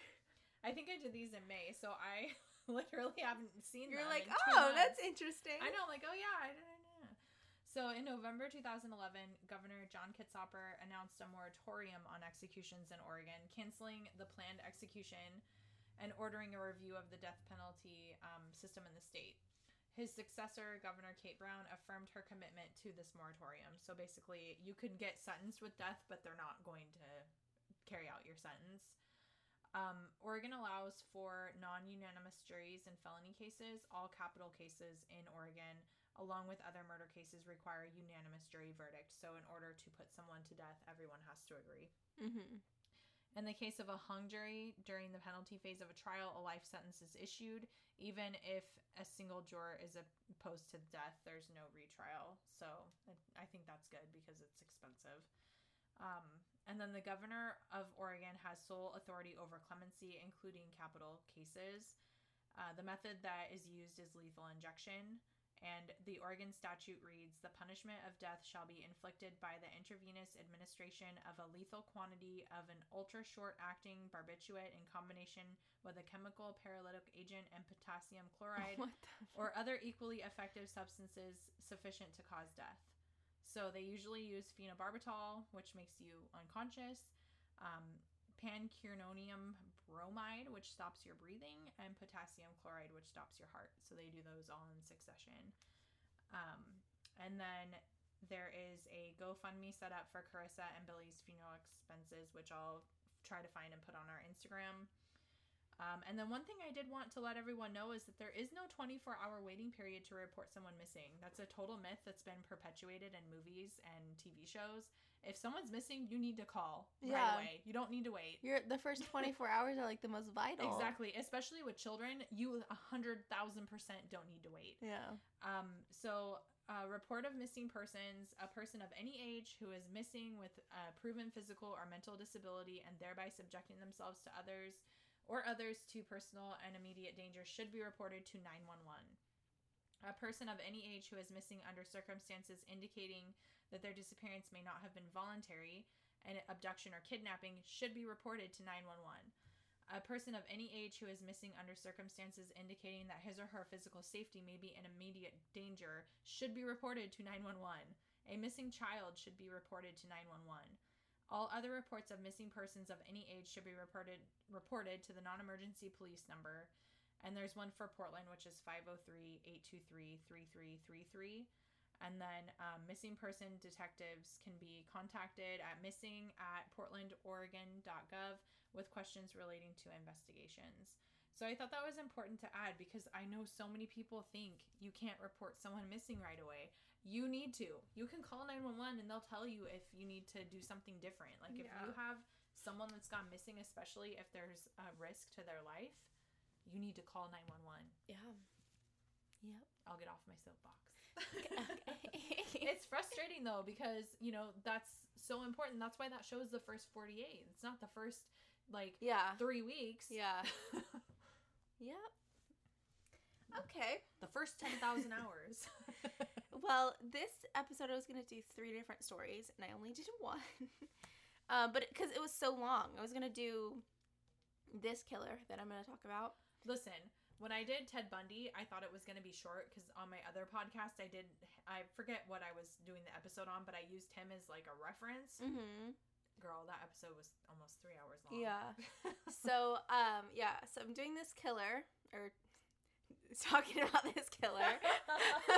I think I did these in May, so I <laughs> literally haven't seen you're like oh that's interesting I know, like, oh yeah, I didn't know. So in November 2011, Governor John Kitzhaber announced a moratorium on executions in Oregon, canceling the planned execution and ordering a review of the death penalty um, system in the state. His successor, Governor Kate Brown, affirmed her commitment to this moratorium. So basically, you could get sentenced with death, but they're not going to carry out your sentence. Um, Oregon allows for non unanimous juries in felony cases. All capital cases in Oregon, along with other murder cases, require a unanimous jury verdict. So, in order to put someone to death, everyone has to agree. mm-hmm. In the case of a hung jury, during the penalty phase of a trial, a life sentence is issued. Even if a single juror is opposed to death, there's no retrial. So I- I think that's good because it's expensive. Um, and then the governor of Oregon has sole authority over clemency, including capital cases. Uh, the method that is used is lethal injection. And the Oregon statute reads The punishment of death shall be inflicted by the intravenous administration of a lethal quantity of an ultra short acting barbiturate in combination with a chemical paralytic agent and potassium chloride <laughs> or other equally effective substances sufficient to cause death. So they usually use phenobarbital, which makes you unconscious, um, pancuronium bromide, which stops your breathing, and potassium chloride, which stops your heart. So they do those all in succession. Um, and then there is a GoFundMe set up for Karissa and Billy's funeral expenses, which I'll try to find and put on our Instagram. Um, and then one thing I did want to let everyone know is that there is no 24 hour waiting period to report someone missing. That's a total myth that's been perpetuated in movies and TV shows. If someone's missing, you need to call Yeah. right away. You don't need to wait. You're the first 24 hours are like the most vital. Exactly, especially with children, you a hundred thousand percent don't need to wait. Yeah. Um, so, a report of missing persons, a person of any age who is missing with a proven physical or mental disability and thereby subjecting themselves to others or others to personal and immediate danger should be reported to 911. A person of any age who is missing under circumstances indicating that their disappearance may not have been voluntary, and abduction or kidnapping should be reported to 911. A person of any age who is missing under circumstances indicating that his or her physical safety may be in immediate danger should be reported to 911. A missing child should be reported to 911. All other reports of missing persons of any age should be reported reported to the non-emergency police number. And there's one for Portland, which is 503-823-3333. And then um, missing person detectives can be contacted at missing at portlandoregon.gov with questions relating to investigations. So I thought that was important to add because I know so many people think you can't report someone missing right away. You need to. You can call 911 and they'll tell you if you need to do something different. Like if Yeah. you have someone that's gone missing, especially if there's a risk to their life, you need to call 911. Yeah. Yep. I'll get off my soapbox. Okay. it's frustrating though because, you know, that's so important. That's why that shows the first 48. It's not the first like yeah. 3 weeks. Yeah. <laughs> Yep. Okay. the first 10,000 hours. <laughs> Well, this episode I was gonna do three different stories, and I only did <laughs> one. uh, but because it was so long, I was gonna do this killer that I'm gonna talk about. Listen, when I did Ted Bundy, I thought it was going to be short because on my other podcast, I did, I forget what I was doing the episode on, but I used him as like a reference. Mm-hmm. Girl, that episode was almost three hours long. Yeah. <laughs> So, um, yeah. So I'm doing this killer, or <laughs> talking about this killer,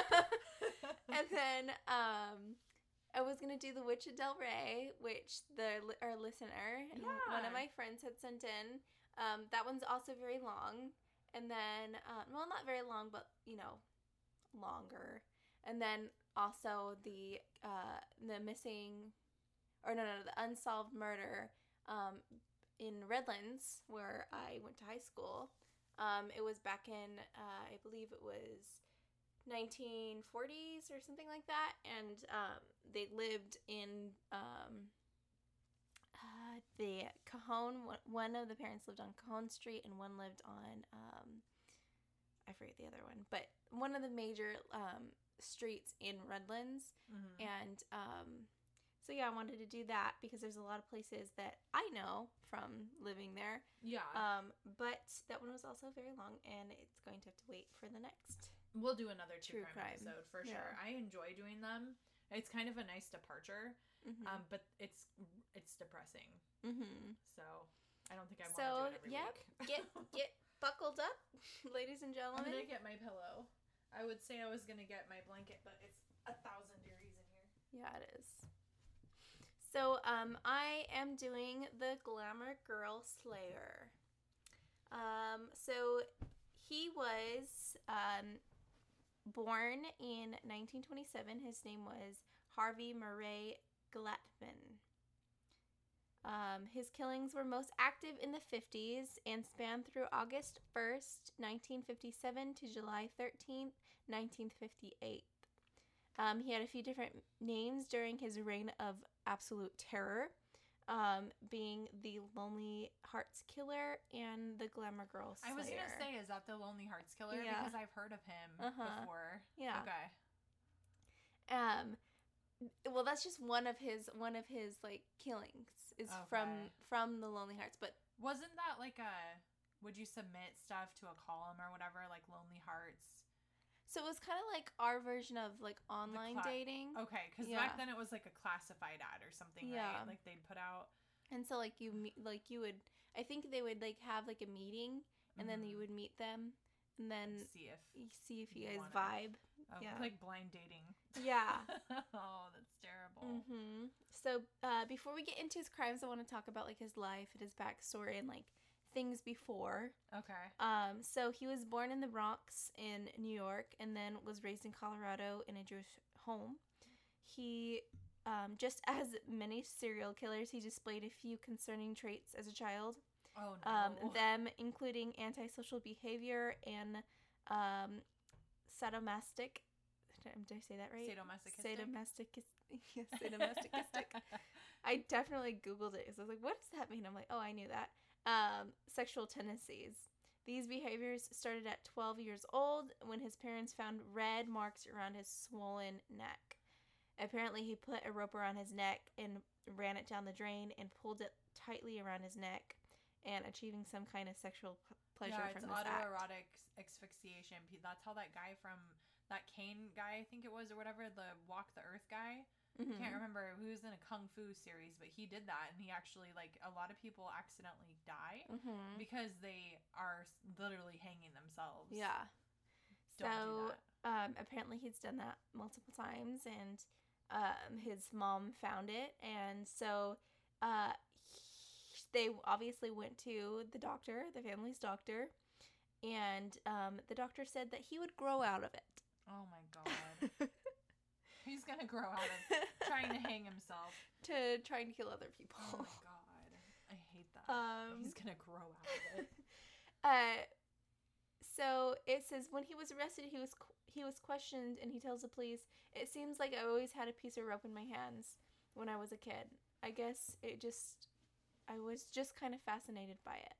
<laughs> and then um. I was gonna do the Witch of Del Rey, which the our listener and one of my friends had sent in. Um, that one's also very long, and then uh, well, not very long, but you know, longer. And then also the uh, the missing, or no, no, no, the unsolved murder um, in Redlands, where I went to high school. Um, it was back in, uh, I believe it was 1940s or something like that, and um, they lived in um, uh, the Cajon. one- of the parents lived on Cajon Street, and one lived on um, I forget the other one, but one of the major um, streets in Redlands, Mhm. and um, so yeah, I wanted to do that because there's a lot of places that I know from living there. Yeah. Um, but that one was also very long, and it's going to have to wait for the next. we'll do another true, True crime, crime. episode for Yeah. sure. I enjoy doing them. It's kind of a nice departure, Mm-hmm. um, but it's it's depressing. mm-hmm. So I don't think I want So, to do it every yep, week. get <laughs> get buckled up, <laughs> ladies and gentlemen. I'm gonna get my pillow. I would say I was gonna get my blanket, but it's a thousand degrees in here. Yeah, it is. So, um, I am doing the Glamour Girl Slayer. Um, so he was um, born in 1927. His name was Harvey Murray Glatman. Um, his killings were most active in the 50s and spanned through August 1st, 1957 to July 13th, 1958. Um, he had a few different names during his reign of absolute terror, um, being the Lonely Hearts Killer and the Glamour Girl Slayer. I was gonna say, is that the Lonely Hearts Killer? Yeah. Because I've heard of him Uh-huh. before. yeah. Okay. Um, well, that's just one of his one of his like killings is from from the Lonely Hearts, but Wasn't that like a? Would you submit stuff to a column or whatever, like Lonely Hearts? So it was kind of like our version of like online cla- dating. Okay, because Yeah. back then it was like a classified ad or something, Yeah. right? Like they'd put out. And so like you like you would I think they would like have like a meeting and then you Mhm. would meet them and then see if you see if you guys wanna- vibe. oh, Yeah. like blind dating. Yeah. <laughs> oh, that's terrible. hmm So uh, before we get into his crimes, I want to talk about like his life and his backstory and like things before. Okay. Um, so he was born in the Bronx in New York and then was raised in Colorado in a Jewish home. He, um, just <laughs> as many serial killers, he displayed a few concerning traits as a child. Oh no. Um, them including antisocial behavior and um, sadomastic. Did I say that right? Sadomasochistic? Sadomasochistic. <laughs> yes, sadomasochistic. <laughs> I definitely Googled it because I was like, what does that mean? I'm like, oh, I knew that. Um, sexual tendencies. These behaviors started at 12 years old when his parents found red marks around his swollen neck. Apparently, he put a rope around his neck and ran it down the drain and pulled it tightly around his neck and achieving some kind of sexual pleasure yeah, from it's this act. autoerotic asphyxiation. That's how that guy from that Kane guy, I think it was, or whatever, the Walk the Earth guy. Mhm. Can't remember who was in a kung fu series, but he did that, and he actually like a lot of people accidentally die Mhm. because they are literally hanging themselves. Yeah. Don't do So that. um, apparently he's done that multiple times, and um, his mom found it, and so uh, he- they obviously went to the doctor, the family's doctor, and um, the doctor said that he would grow out of it. Oh my <laughs> god. <laughs> He's gonna grow out of <laughs> trying to hang himself. to trying to kill other people. Oh my god. I hate that. Um, He's gonna grow out of it. <laughs> Uh, so it says when he was arrested, he was qu- he was questioned, and he tells the police, "It seems like I always had a piece of rope in my hands when I was a kid. I guess it just, I was just kind of fascinated by it."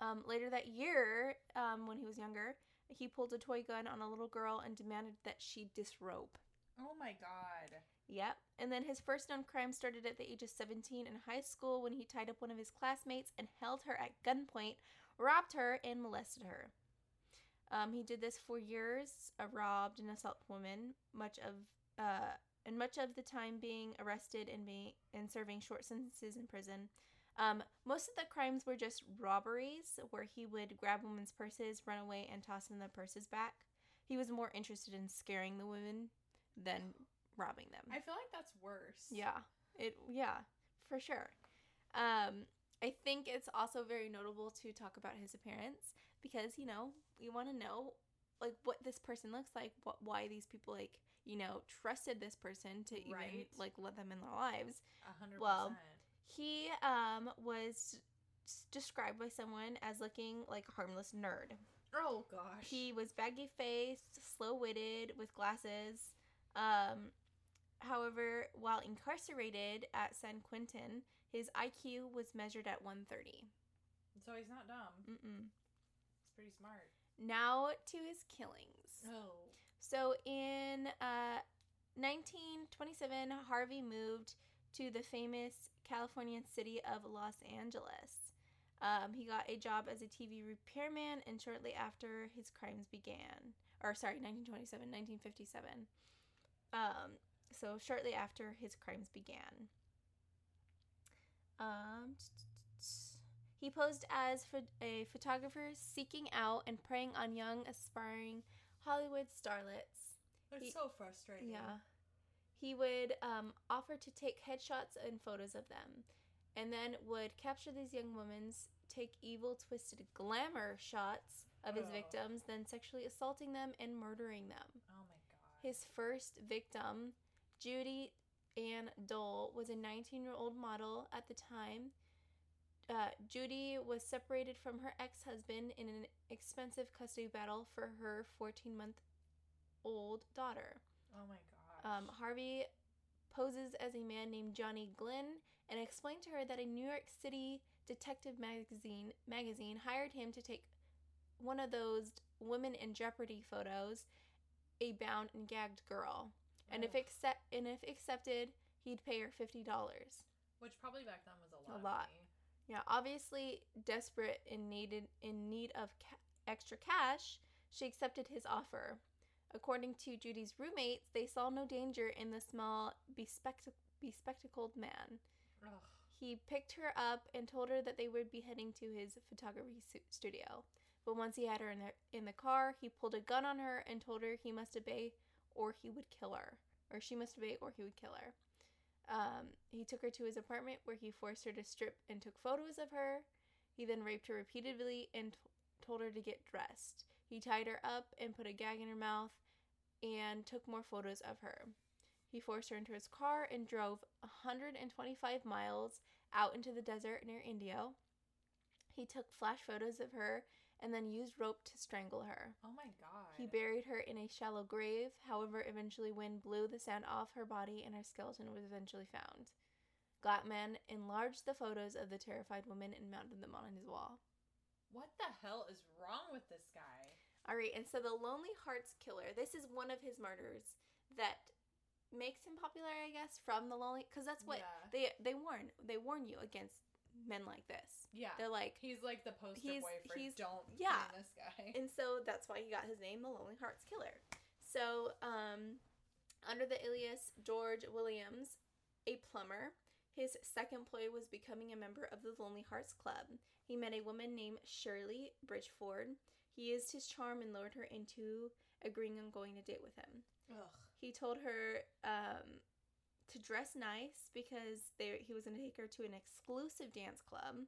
Um, later that year, um, when he was younger, he pulled a toy gun on a little girl and demanded that she disrobe. Oh my god. Yep. And then his first known crime started at the age of 17 in high school when he tied up one of his classmates and held her at gunpoint, robbed her, and molested her. Um, he did this for years, uh, robbed and assaulted women, much of uh, and much of the time being arrested and being and serving short sentences in prison. Um, most of the crimes were just robberies, where he would grab women's purses, run away, and toss them the purses back. He was more interested in scaring the women than robbing them. I feel like that's worse. Yeah. It yeah, for sure. Um I think it's also very notable to talk about his appearance because, you know, we want to know like what this person looks like, what why these people like, you know, trusted this person to even Right. like let them in their lives. A hundred Well, percent. He um was described by someone as looking like a harmless nerd. Oh gosh. He was baggy faced, slow witted, with glasses. Um, however, while incarcerated at San Quentin, his IQ was measured at 130. so he's not dumb. Mm-mm. He's pretty smart. Now to his killings. Oh. So in uh, 1927, Harvey moved to the famous Californian city of Los Angeles. Um, he got a job as a TV repairman, and shortly after his crimes began, or sorry, 1927, 1957. Um, so shortly after his crimes began. Um, he posed as a photographer seeking out and preying on young, aspiring Hollywood starlets. It's He- so frustrating. Yeah. He would um, offer to take headshots and photos of them, and then would capture these young women's, take evil, twisted glamour shots of his Ugh. victims, then sexually assaulting them and murdering them. Oh my god. His first victim, Judy Ann Dole, was a 19 year old model at the time. Uh, Judy was separated from her ex husband in an expensive custody battle for her 14 month old daughter. Oh my gosh. Um, Harvey poses as a man named Johnny Glynn and explained to her that a New York City detective magazine magazine hired him to take one of those women in jeopardy photos, a bound and gagged girl. And if accept and if accepted, he'd pay her fifty dollars. Which probably back then was a lot. A of lot. money. Yeah, obviously desperate and needed in need of ca- extra cash, she accepted his offer. According to Judy's roommates, they saw no danger in the small, bespect- bespectacled man. Ugh. He picked her up and told her that they would be heading to his photography stu- studio. But once he had her in the in the car, he pulled a gun on her and told her he must obey or he would kill her, or she must obey or he would kill her. Um, he took her to his apartment where he forced her to strip and took photos of her. He then raped her repeatedly and t- told her to get dressed. He tied her up and put a gag in her mouth and took more photos of her. He forced her into his car and drove 125 miles out into the desert near Indio. He took flash photos of her and then used rope to strangle her. Oh my god. He buried her in a shallow grave. However, eventually wind blew the sand off her body and her skeleton was eventually found. Glatman enlarged the photos of the terrified woman and mounted them on his wall. what the hell is wrong with this guy? All right, and so the Lonely Hearts Killer, this is one of his murders that makes him popular, I guess, from the Lonely cuz that's what Yeah. they they warn they warn you against men like this. Yeah. They're like, He's like the poster He's- boyfriend. he's- Don't yeah. this guy. and so that's why he got his name, the Lonely Hearts Killer. So, um, under the alias George Williams, a plumber, his second ploy was becoming a member of the Lonely Hearts Club. He met a woman named Shirley Bridgeford. He used his charm and lured her into agreeing on going to date with him. Ugh. He told her um, to dress nice because they, he was going to take her to an exclusive dance club.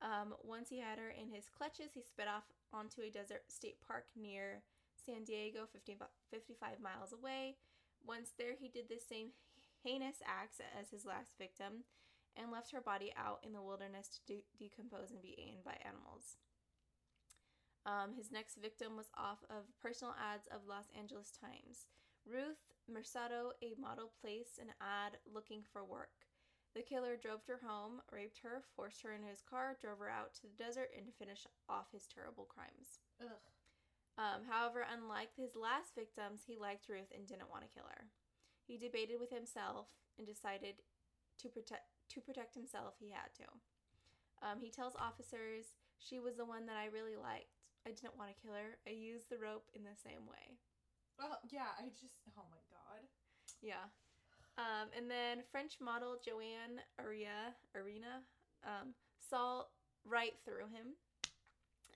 Um, once he had her in his clutches, he sped off onto a desert state park near San Diego, 50, 55 miles away. Once there, he did the same heinous acts as his last victim and left her body out in the wilderness to de- decompose and be eaten by animals. Um, his next victim was off of personal ads of Los Angeles Times. Ruth Mercado, a model, placed an ad looking for work. The killer drove her home, raped her, forced her into his car, drove her out to the desert, and finished off his terrible crimes. Ugh. Um, however, unlike his last victims, he liked Ruth and didn't want to kill her. He debated with himself and decided to protect to protect himself, he had to. Um, he tells officers, "She was the one that I really liked. I didn't want to kill her. I used the rope in the same way." Oh yeah. I just. Oh my god. Yeah. Um, and then French model Joanne Aria, Arena um, saw right through him.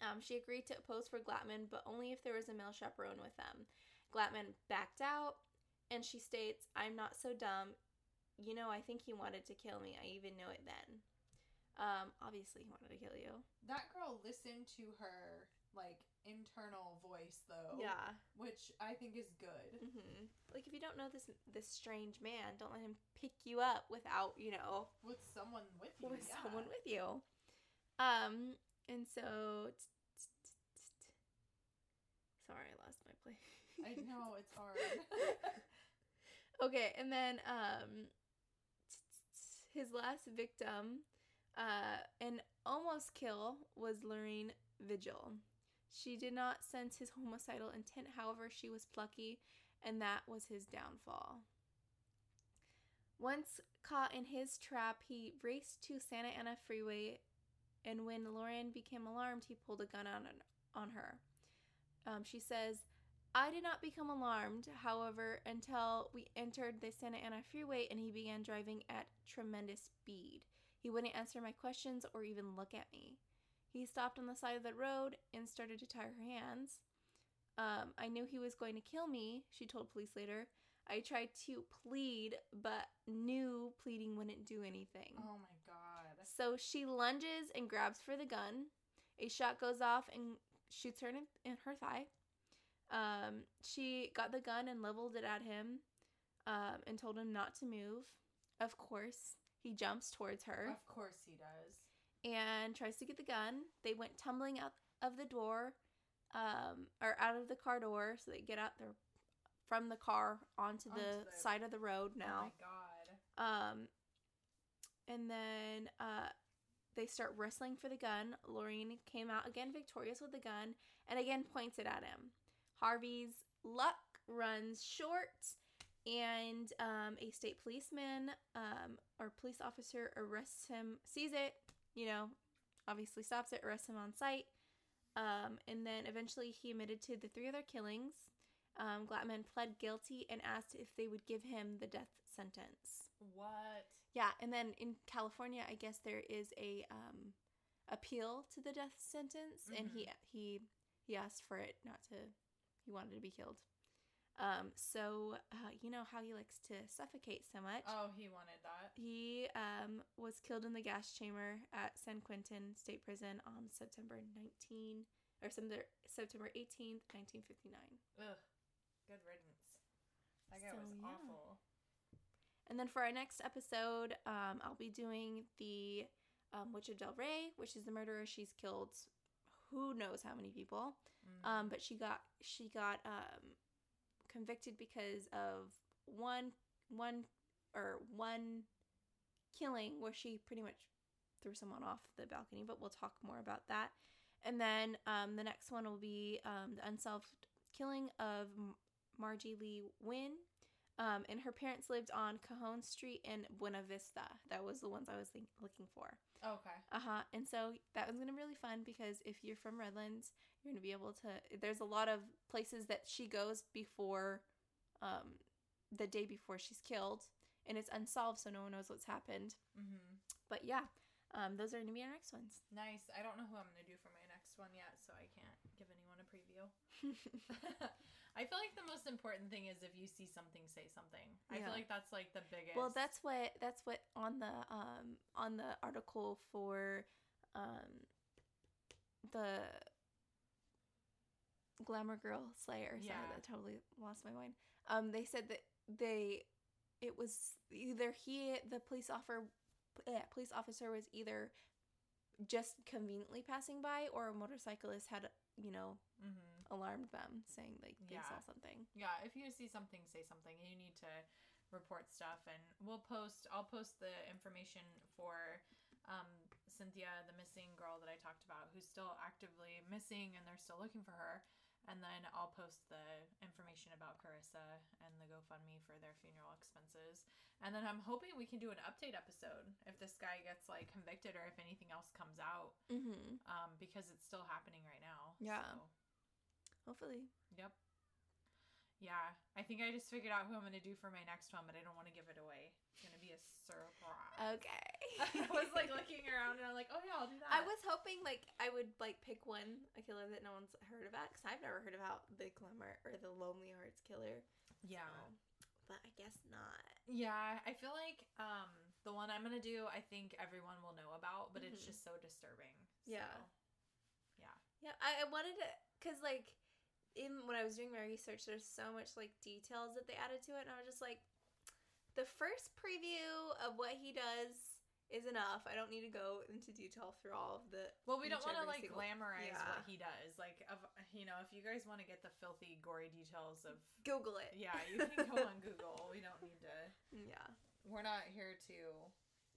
Um, she agreed to pose for Glatman, but only if there was a male chaperone with them. Glatman backed out, and she states, I'm not so dumb. You know, I think he wanted to kill me. I even know it then. Um, obviously, he wanted to kill you. That girl listened to her like internal voice though. Yeah. Which I think is good. hmm Like, if you don't know this this strange man, don't let him pick you up without, you know, With someone with you. with yeah. someone with you. Um, and so, sorry, I lost my place. I know <laughs> it's hard. <laughs> okay, and then um, his last victim, uh, an almost kill was Lorraine Vigil. She did not sense his homicidal intent, however, she was plucky, and that was his downfall. Once caught in his trap, he raced to Santa Ana Freeway, and when Lauren became alarmed, he pulled a gun on, on her. Um, she says, I did not become alarmed, however, until we entered the Santa Ana Freeway and he began driving at tremendous speed. He wouldn't answer my questions or even look at me. He stopped on the side of the road and started to tie her hands. Um, I knew he was going to kill me, she told police later. I tried to plead, but knew pleading wouldn't do anything. oh my god. So she lunges and grabs for the gun. A shot goes off and shoots her in, in her thigh. Um, she got the gun and leveled it at him um, and told him not to move. Of course, he jumps towards her Of course he does. And tries to get the gun. They went tumbling out of the door, um, or out of the car door, so they get out there from the car onto the, Onto the- side of the road now. Oh my god. Um, and then uh, they start wrestling for the gun. Lorraine came out again victorious with the gun and again points it at him. Harvey's luck runs short, and um, a state policeman um, or police officer arrests him, sees it, you know, obviously stops it, arrests him on site. Um, and then eventually he admitted to the three other killings. Um, Glatman pled guilty and asked if they would give him the death sentence. What? Yeah, and then in California, I guess there is a um, appeal to the death sentence, and he he he asked for it not to. He wanted to be killed. Um, so uh, you know how he likes to suffocate so much. Oh, he wanted that. He um, was killed in the gas chamber at San Quentin State Prison on September 19 or September September 18th, 1959. Ugh. Good riddance. That guy So, was yeah. awful. And then for our next episode, um, I'll be doing the um, Witch of Del Rey, which is the murderer. She's killed who knows how many people, Mm. um, but she got she got um, convicted because of one one or one killing where she pretty much threw someone off the balcony. But we'll talk more about that. And then um, the next one will be um, the unsolved killing of Margie Lee Wynn. Um, and her parents lived on Cajon Street in Buena Vista. That was the ones I was think- looking for. Okay. Uh huh. And so that was gonna be really fun because if you're from Redlands, you're gonna be able to. There's a lot of places that she goes before, um, the day before she's killed, and it's unsolved, so no one knows what's happened. Mm-hmm. But yeah, um, those are gonna be our next ones. Nice. I don't know who I'm gonna do for my next one yet, so I can't give anyone a preview. <laughs> <laughs> I feel like the most important thing is if you see something, say something. I feel like that's like the biggest. well, that's what that's what on the um on the article for um the glamour girl slayer sorry Yeah. that totally lost my mind um they said that they it was either he the police officer yeah, police officer was either just conveniently passing by or a motorcyclist had you know Mm-hmm. alarmed them saying like they Yeah. saw something Yeah, if you see something, say something. You need to report stuff, and we'll post. I'll post the information for um, Cynthia, the missing girl that I talked about, who's still actively missing, and they're still looking for her. And then I'll post the information about Karissa and the GoFundMe for their funeral expenses. And then I'm hoping we can do an update episode if this guy gets like convicted or if anything else comes out, mm-hmm um, because it's still happening right now. Yeah. So. hopefully Yep. Yeah, I think I just figured out who I'm gonna do for my next one, but I don't want to give it away. It's gonna be a surprise. okay <laughs> I was like looking around and I'm like, oh yeah, I'll do that. I was hoping like I would like pick one a killer that no one's heard about because I've never heard about the Glamour or the Lonely Hearts Killer. Yeah. so- but I guess not. Yeah, I feel like um the one I'm gonna do, I think everyone will know about, but it's Mhm. just so disturbing. Yeah. Yeah. Yeah, I, I wanted to because like in when I was doing my research, there's so much like details that they added to it, and I was just like, the first preview of what he does is enough. I don't need to go into detail through all of the. Well, we don't want to like single- glamorize Yeah. what he does. Like, of you know, if you guys want to get the filthy, gory details of, Google it. yeah, you can go on <laughs> Google. We don't need to. Yeah. We're not here to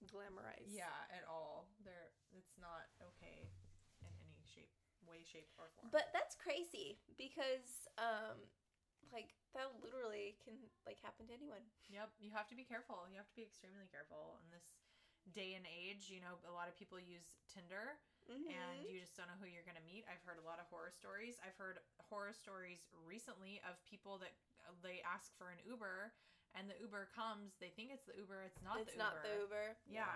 Glamorize. Yeah, at all. There, it's not okay in any shape, way, shape, or form. But that's crazy because um like that literally can like happen to anyone. yep, you have to be careful. You have to be extremely careful in this day and age. You know, a lot of people use Tinder, and Mm-hmm. you just don't know who you're gonna meet. I've heard a lot of horror stories. I've heard horror stories recently of people that uh, they ask for an Uber, and the Uber comes. They think it's the Uber. It's not it's the not the Uber. Yeah.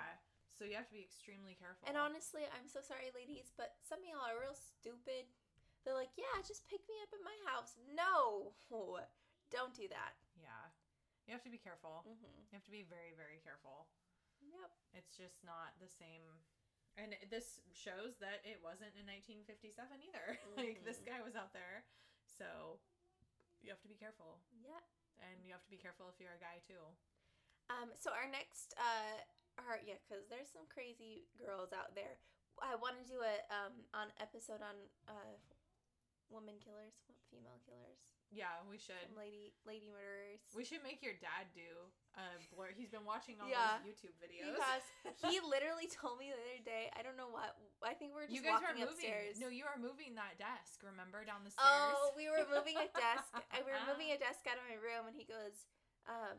So you have to be extremely careful. And honestly, I'm so sorry, ladies, but some of y'all are real stupid. They're like, yeah, just pick me up at my house. No, <laughs> don't do that. yeah, you have to be careful. Mm-hmm. You have to be very, very careful. Yep. It's just not the same. And this shows that it wasn't in 1957 either. <laughs> like this Mhm. guy was out there, so you have to be careful, Yeah. and you have to be careful if you're a guy too. Um. So our next, uh, our yeah, because there's some crazy girls out there. I want to do a um on episode on uh, women killers, female killers, Yeah, we should. some lady lady murderers. We should make your dad do a blur. He's been watching all Yeah. those YouTube videos. has. He <laughs> literally told me the other day. I don't know what. I think we we're just you guys walking moving. upstairs. No, you are moving that desk. Remember down the stairs. Oh, we were moving a desk. <laughs> I, we were moving a desk out of my room, and he goes, um,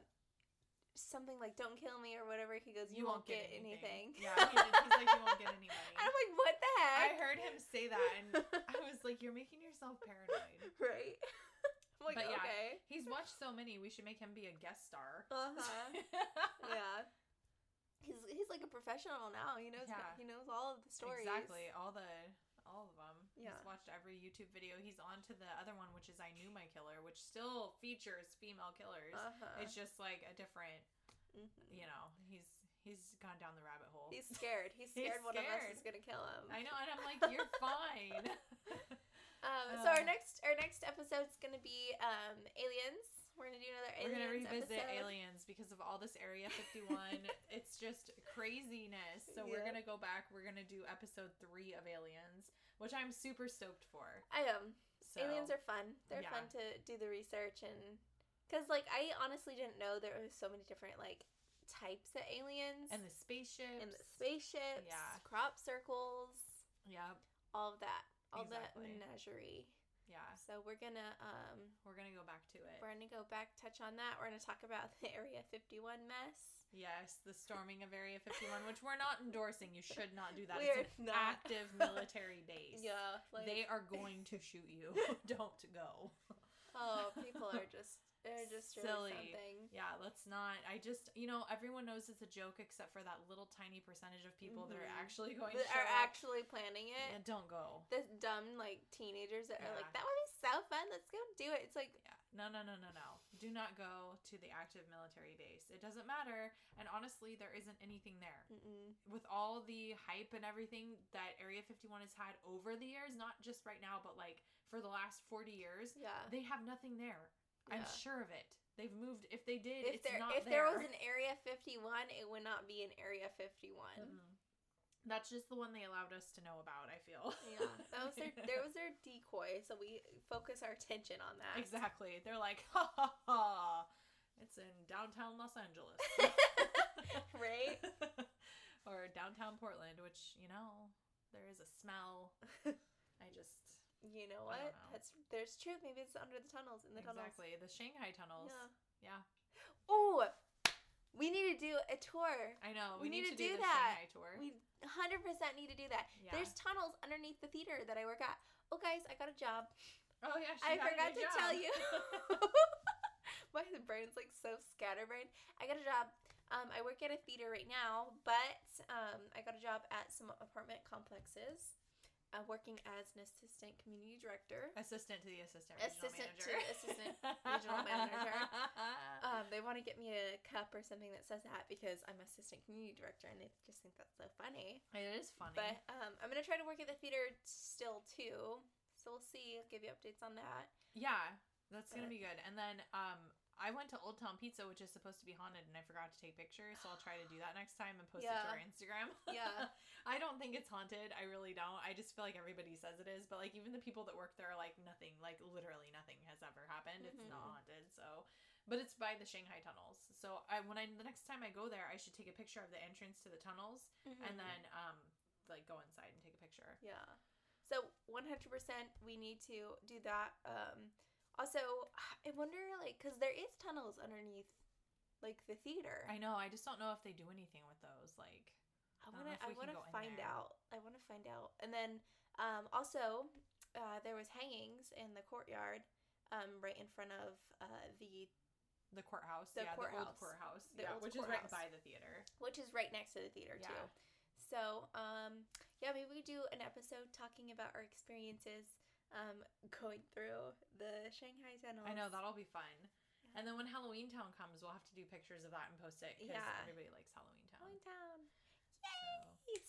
something like "Don't kill me" or whatever. He goes, "You, won't, get, anything." Yeah, he he's like, you won't get any money. And I'm like, "What the heck?" I heard him say that, and <laughs> I was like, "You're making yourself paranoid." right. <laughs> I'm like, But yeah. okay. He's watched so many. We should make him be a guest star. Uh-huh. <laughs> yeah. He's he's like a professional now. He knows Yeah. he knows all of the stories. Exactly. All the all of them. Yeah. He's watched every YouTube video. He's on to the other one, which is I Knew My Killer, which still features female killers. Uh-huh. It's just like a different, Mhm. you know, he's he's gone down the rabbit hole. He's scared. He's <laughs> He's scared one of us is gonna kill him. I know, and I'm like, you're <laughs> fine. <laughs> Um, so our Uh. next our next episode is gonna be um, aliens. We're gonna do another We're aliens gonna revisit episode. aliens because of all this Area 51. it's just craziness. So we're gonna go back. We're gonna do episode three of Aliens, which I'm super stoked for. I am. So Aliens are fun. They're yeah. fun to do the research and because like I honestly didn't know there was so many different like types of aliens and the spaceships. and the spaceships, Yeah. crop circles, Yeah, all of that, all Exactly. that menagerie. Yeah. So we're gonna um We're gonna go back to it. we're gonna go back touch on that. We're gonna talk about the Area 51 mess. Yes, the storming of Area 51, which we're not endorsing. You should not do that. We're it's an not. active military base. <laughs> Yeah, like they are going to shoot you. <laughs> Don't go. oh, people are just they're just really Silly. something. Yeah, let's not. I just, you know, everyone knows it's a joke except for that little tiny percentage of people that are Mhm. actually going That to are actually planning it. Yeah, don't go. The dumb like teenagers that are like, that would be so fun. Let's go do it. It's like, Yeah. No, no, no, no, no. Do not go to the active military base. It doesn't matter. And honestly, there isn't anything there. mm-mm. With all the hype and everything that Area 51 has had over the years, not just right now, but like for the last 40 years, yeah. they have nothing there. I'm sure of it. They've moved. If they did, If there if there. there was an Area 51, it would not be an Area 51. Mm-mm. That's just the one they allowed us to know about, I feel. Yeah, that was their <laughs> there was their decoy, so we focus our attention on that. Exactly. They're like, ha ha ha. It's in downtown Los Angeles. <laughs> Right? <laughs> or downtown Portland, which, you know, there is a smell. I just. You know what? know. That's there's truth. Maybe it's under the tunnels in the tunnels. exactly. The Shanghai tunnels. Yeah. Yeah. Oh, we need to do a tour. I know. We We, need need, to do, do the that. Shanghai tour. We 100% need to do that. yeah. There's tunnels underneath the theater that I work at. Oh, guys, I got a job. oh, yeah. I She got a forgot to tell job. you. <laughs> <laughs> My brain's like so scatterbrained. I got a job. Um, I work at a theater right now, but um, I got a job at some apartment complexes, uh, working as an assistant community director. assistant to the assistant Assistant regional to manager. assistant regional manager. <laughs> Um, they want to get me a cup or something that says that because I'm assistant community director, and they just think that's so funny. it is funny. But um, I'm gonna try to work at the theater still too. So we'll see. I'll give you updates on that. Yeah, that's gonna be good. And then um, I went to Old Town Pizza, which is supposed to be haunted, and I forgot to take pictures. So I'll try to do that next time and post it to our Instagram. <laughs> Yeah. I don't think it's haunted. I really don't. I just feel like everybody says it is, but like even the people that work there are like nothing, like literally nothing has ever happened. It's not Mhm. haunted. So, but it's by the Shanghai tunnels. So I when I the next time I go there, I should take a picture of the entrance to the tunnels and Mhm. then um like go inside and take a picture. Yeah. So 100% we need to do that. Um also I wonder like cuz there is tunnels underneath like the theater. I know. I just don't know if they do anything with those. Like, I want to I want to find out. I want to find out. And then um also uh there was hangings in the courtyard um right in front of uh the the courthouse. The yeah, the old courthouse. The yeah, old which is right by the theater. which is right next to the theater Yeah. too. So, um, yeah, maybe we do an episode talking about our experiences um, going through the Shanghai tunnels. I know that'll be fun. Yeah. And then when Halloween Town comes, we'll have to do pictures of that and post it because Yeah. everybody likes Halloween Town. Going town. So,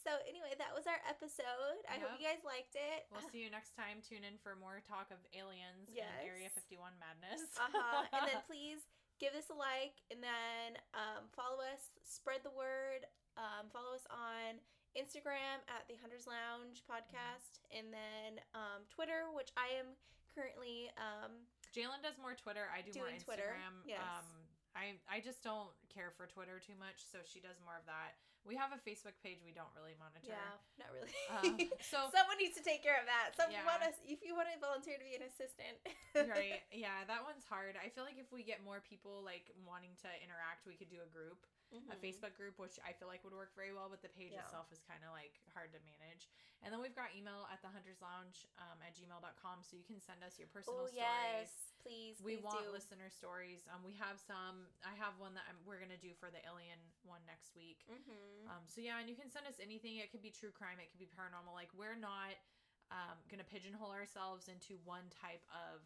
So anyway, that was our episode. I hope you guys liked it. we'll see you next time. Tune in for more talk of aliens Yes. and Area 51 madness. uh-huh. And then <laughs> please give this a like and then um, follow us, spread the word. Um, follow us on Instagram at the Hunters Lounge podcast, and then um, Twitter, which I am currently um, Jaelynn does more Twitter. I do more Doing Twitter, Instagram. yes. Um, I I just don't care for Twitter too much, so she does more of that. We have a Facebook page we don't really monitor. Yeah, not really. Um, <laughs> so someone needs to take care of that. Someone Yeah. want us if you want to volunteer to be an assistant. <laughs> right yeah that one's hard i feel like if we get more people like wanting to interact we could do a group a Mhm. facebook group which i feel like would work very well but the page Yeah. itself is kind of like hard to manage and then we've got email at the hunters lounge um, at gmail.com so you can send us your personal Oh stories yes, please. we please want do. listener stories um, we have some i have one that I'm, we're gonna do for the alien one next week Mhm. um, so yeah, and you can send us anything. It could be true crime. It could be paranormal. Like we're not um, gonna pigeonhole ourselves into one type of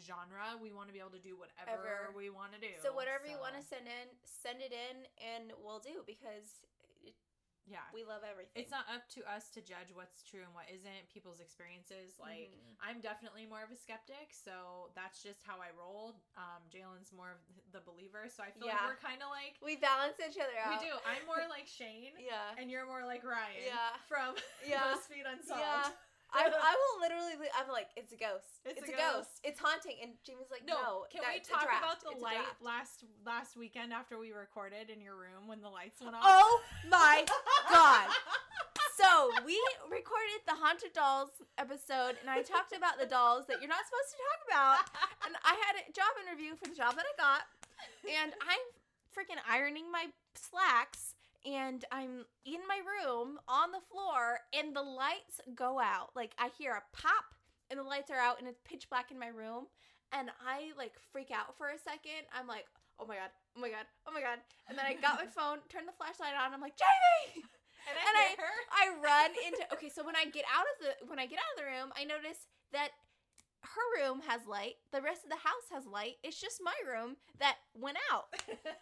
genre. We want to be able to do whatever Ever. we want to do. so whatever you want to send in, send it in, and we'll do because it, yeah, we love everything. it's not up to us to judge what's true and what isn't. People's experiences. Like Mhm. I'm definitely more of a skeptic, so that's just how I roll. Um, Jaelynn's more of the believer, so I feel Yeah. like we're kind of like we balance each other out. we do. I'm more like Shane. <laughs> Yeah. And you're more like Ryan Yeah. from Yeah. <laughs> BuzzFeed Unsolved. Yeah. I, <laughs> I will literally. I'm like, it's a ghost. It's It's, a a ghost. ghost. It's haunting. And Jaymie's like, No, no. can we talk about the It's light last last weekend after we recorded in your room when the lights went off? Oh my <laughs> God. So we recorded the haunted dolls episode, and I talked about the dolls that you're not supposed to talk about. And I had a job interview for the job that I got, and I'm freaking ironing my slacks and I'm in my room on the floor and the lights go out. Like I hear a pop and the lights are out and it's pitch black in my room and I like freak out for a second. I'm like, "Oh my god. Oh my god. Oh my god." And then I got my <laughs> phone, turned the flashlight on. I'm like, "Jaymie!" And And I. I run into Okay, so when I get out of the when I get out of the room, I notice that her room has light. The rest of the house has light. It's just my room that went out.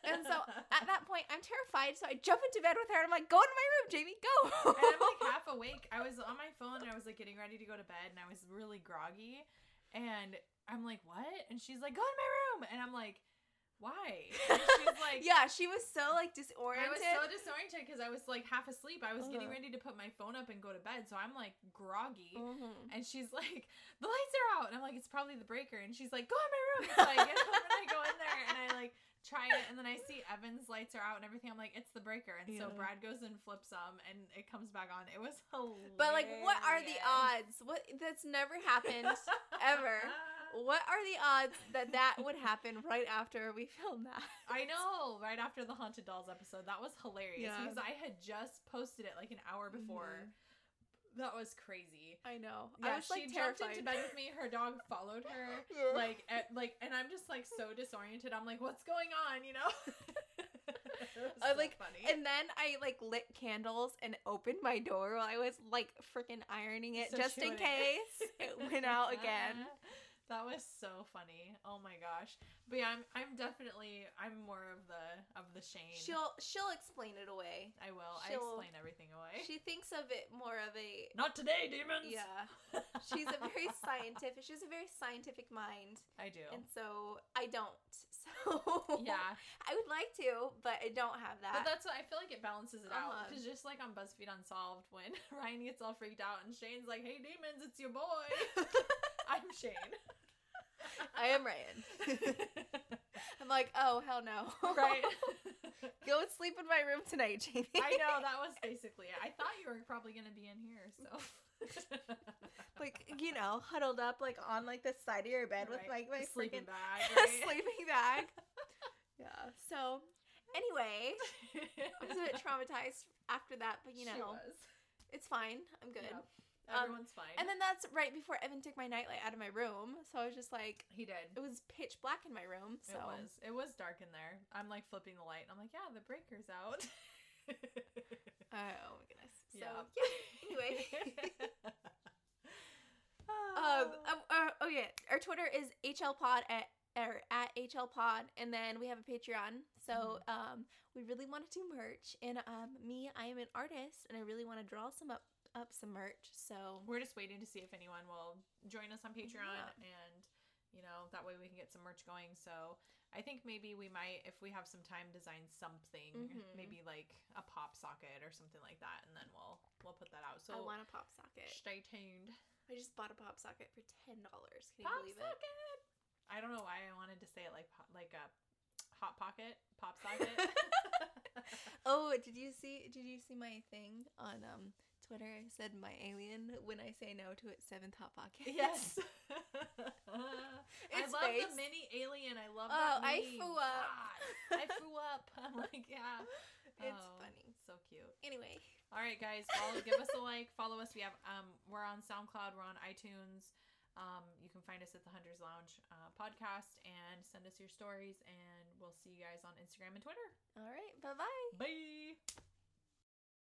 And so at that <laughs> point, I'm terrified. So I jump into bed with her and I'm like, go into my room, Jaymie, go. and I'm like half <laughs> awake. I was on my phone and I was like getting ready to go to bed and I was really groggy. And I'm like, what? And she's like, go in my room. And I'm like, why? <laughs> And she's like, yeah, she was so like disoriented. I was so disoriented because I was like half asleep. I was getting Uh-huh. ready to put my phone up and go to bed. So I'm like groggy. Mhm. And she's like, <laughs> the lights are out. And I'm like, it's probably the breaker. And she's like, go in my room. So I get up and I go in there and I like try it. And then I see Evan's lights are out and everything. I'm like, it's the breaker. And so Brad goes and flips them and it comes back on. It was hilarious. But like, what are the odds? What that's never happened. <laughs> ever. What are the odds that that would happen right after we filmed that? I know, right after the Haunted Dolls episode. That was hilarious Yeah. because I had just posted it like an hour before. Mhm. That was crazy. I know. Yeah, I was like she jumped into bed with me. <laughs> Her dog followed her. Yeah. Like, at, like, and I'm just like so disoriented. I'm like, what's going on? You know? <laughs> I so like- funny. And then I like lit candles and opened my door while I was like freaking ironing it So just in case <laughs> it went out again. That was so funny. Oh my gosh. But yeah, I'm I'm definitely I'm more of the of the Shane. She'll she'll explain it away. I will. I she'll- explain everything away. She thinks of it more of a Not today, demons. yeah. <laughs> She's a very scientific. She's a very scientific mind, I do. and so I don't. <laughs> So yeah. I would like to, but I don't have that. But that's what I feel like it balances it out. Uh-huh. Because just like on BuzzFeed Unsolved, when <laughs> Ryan gets all freaked out and Shane's like, "Hey, demons, it's your boy." I'm Shane. I am Ryan. <laughs> I'm like, oh hell no. right. <laughs> Go and sleep in my room tonight, Jaymie. I know that was basically it. I thought you were probably gonna be in here, so. <laughs> like you know, huddled up like on like the side of your bed with like my sleeping freaking bag. Right? sleeping bag. yeah. So anyway, I was a bit traumatized after that, but you know, it's fine. I'm good. Yep. Um, Everyone's fine. And then that's right before Evan took my nightlight out of my room, so I was just like, he did. it was pitch black in my room. So It was. It was dark in there. I'm like flipping the light, and I'm like, yeah, the breaker's out. Uh, <laughs> oh my goodness. So Yeah. yeah. Anyway. <laughs> <laughs> Um, um, uh, oh yeah, our Twitter is hlpod at or at hlpod, and then we have a Patreon. So um, we really want to do merch, and um, me, I am an artist, and I really want to draw some up up some merch. So We're just waiting to see if anyone will join us on Patreon, Yeah. and you know that way we can get some merch going. So I think maybe we might, if we have some time, design something, Mhm. maybe like a pop socket or something like that, and then we'll we'll put that out. So I want a pop socket. stay tuned. I just bought a pop socket for ten dollars. Can you Pop believe it? I don't know why I wanted to say it like like a hot pocket pop socket. <laughs> oh, did you see? Did you see my thing on um Twitter? I said my alien when I say no to its seventh hot pocket. yes. <laughs> I love face. the mini alien. I love Oh, that. I meme. flew up. God, I flew up. <laughs> I'm like, yeah. It's Oh, funny. So cute. Anyway, All right, guys. Follow, give us a like. Follow us. We have um, we're on SoundCloud. We're on iTunes. Um, you can find us at the Hunters Lounge uh, podcast and send us your stories. And we'll see you guys on Instagram and Twitter. all right. Bye bye. Bye.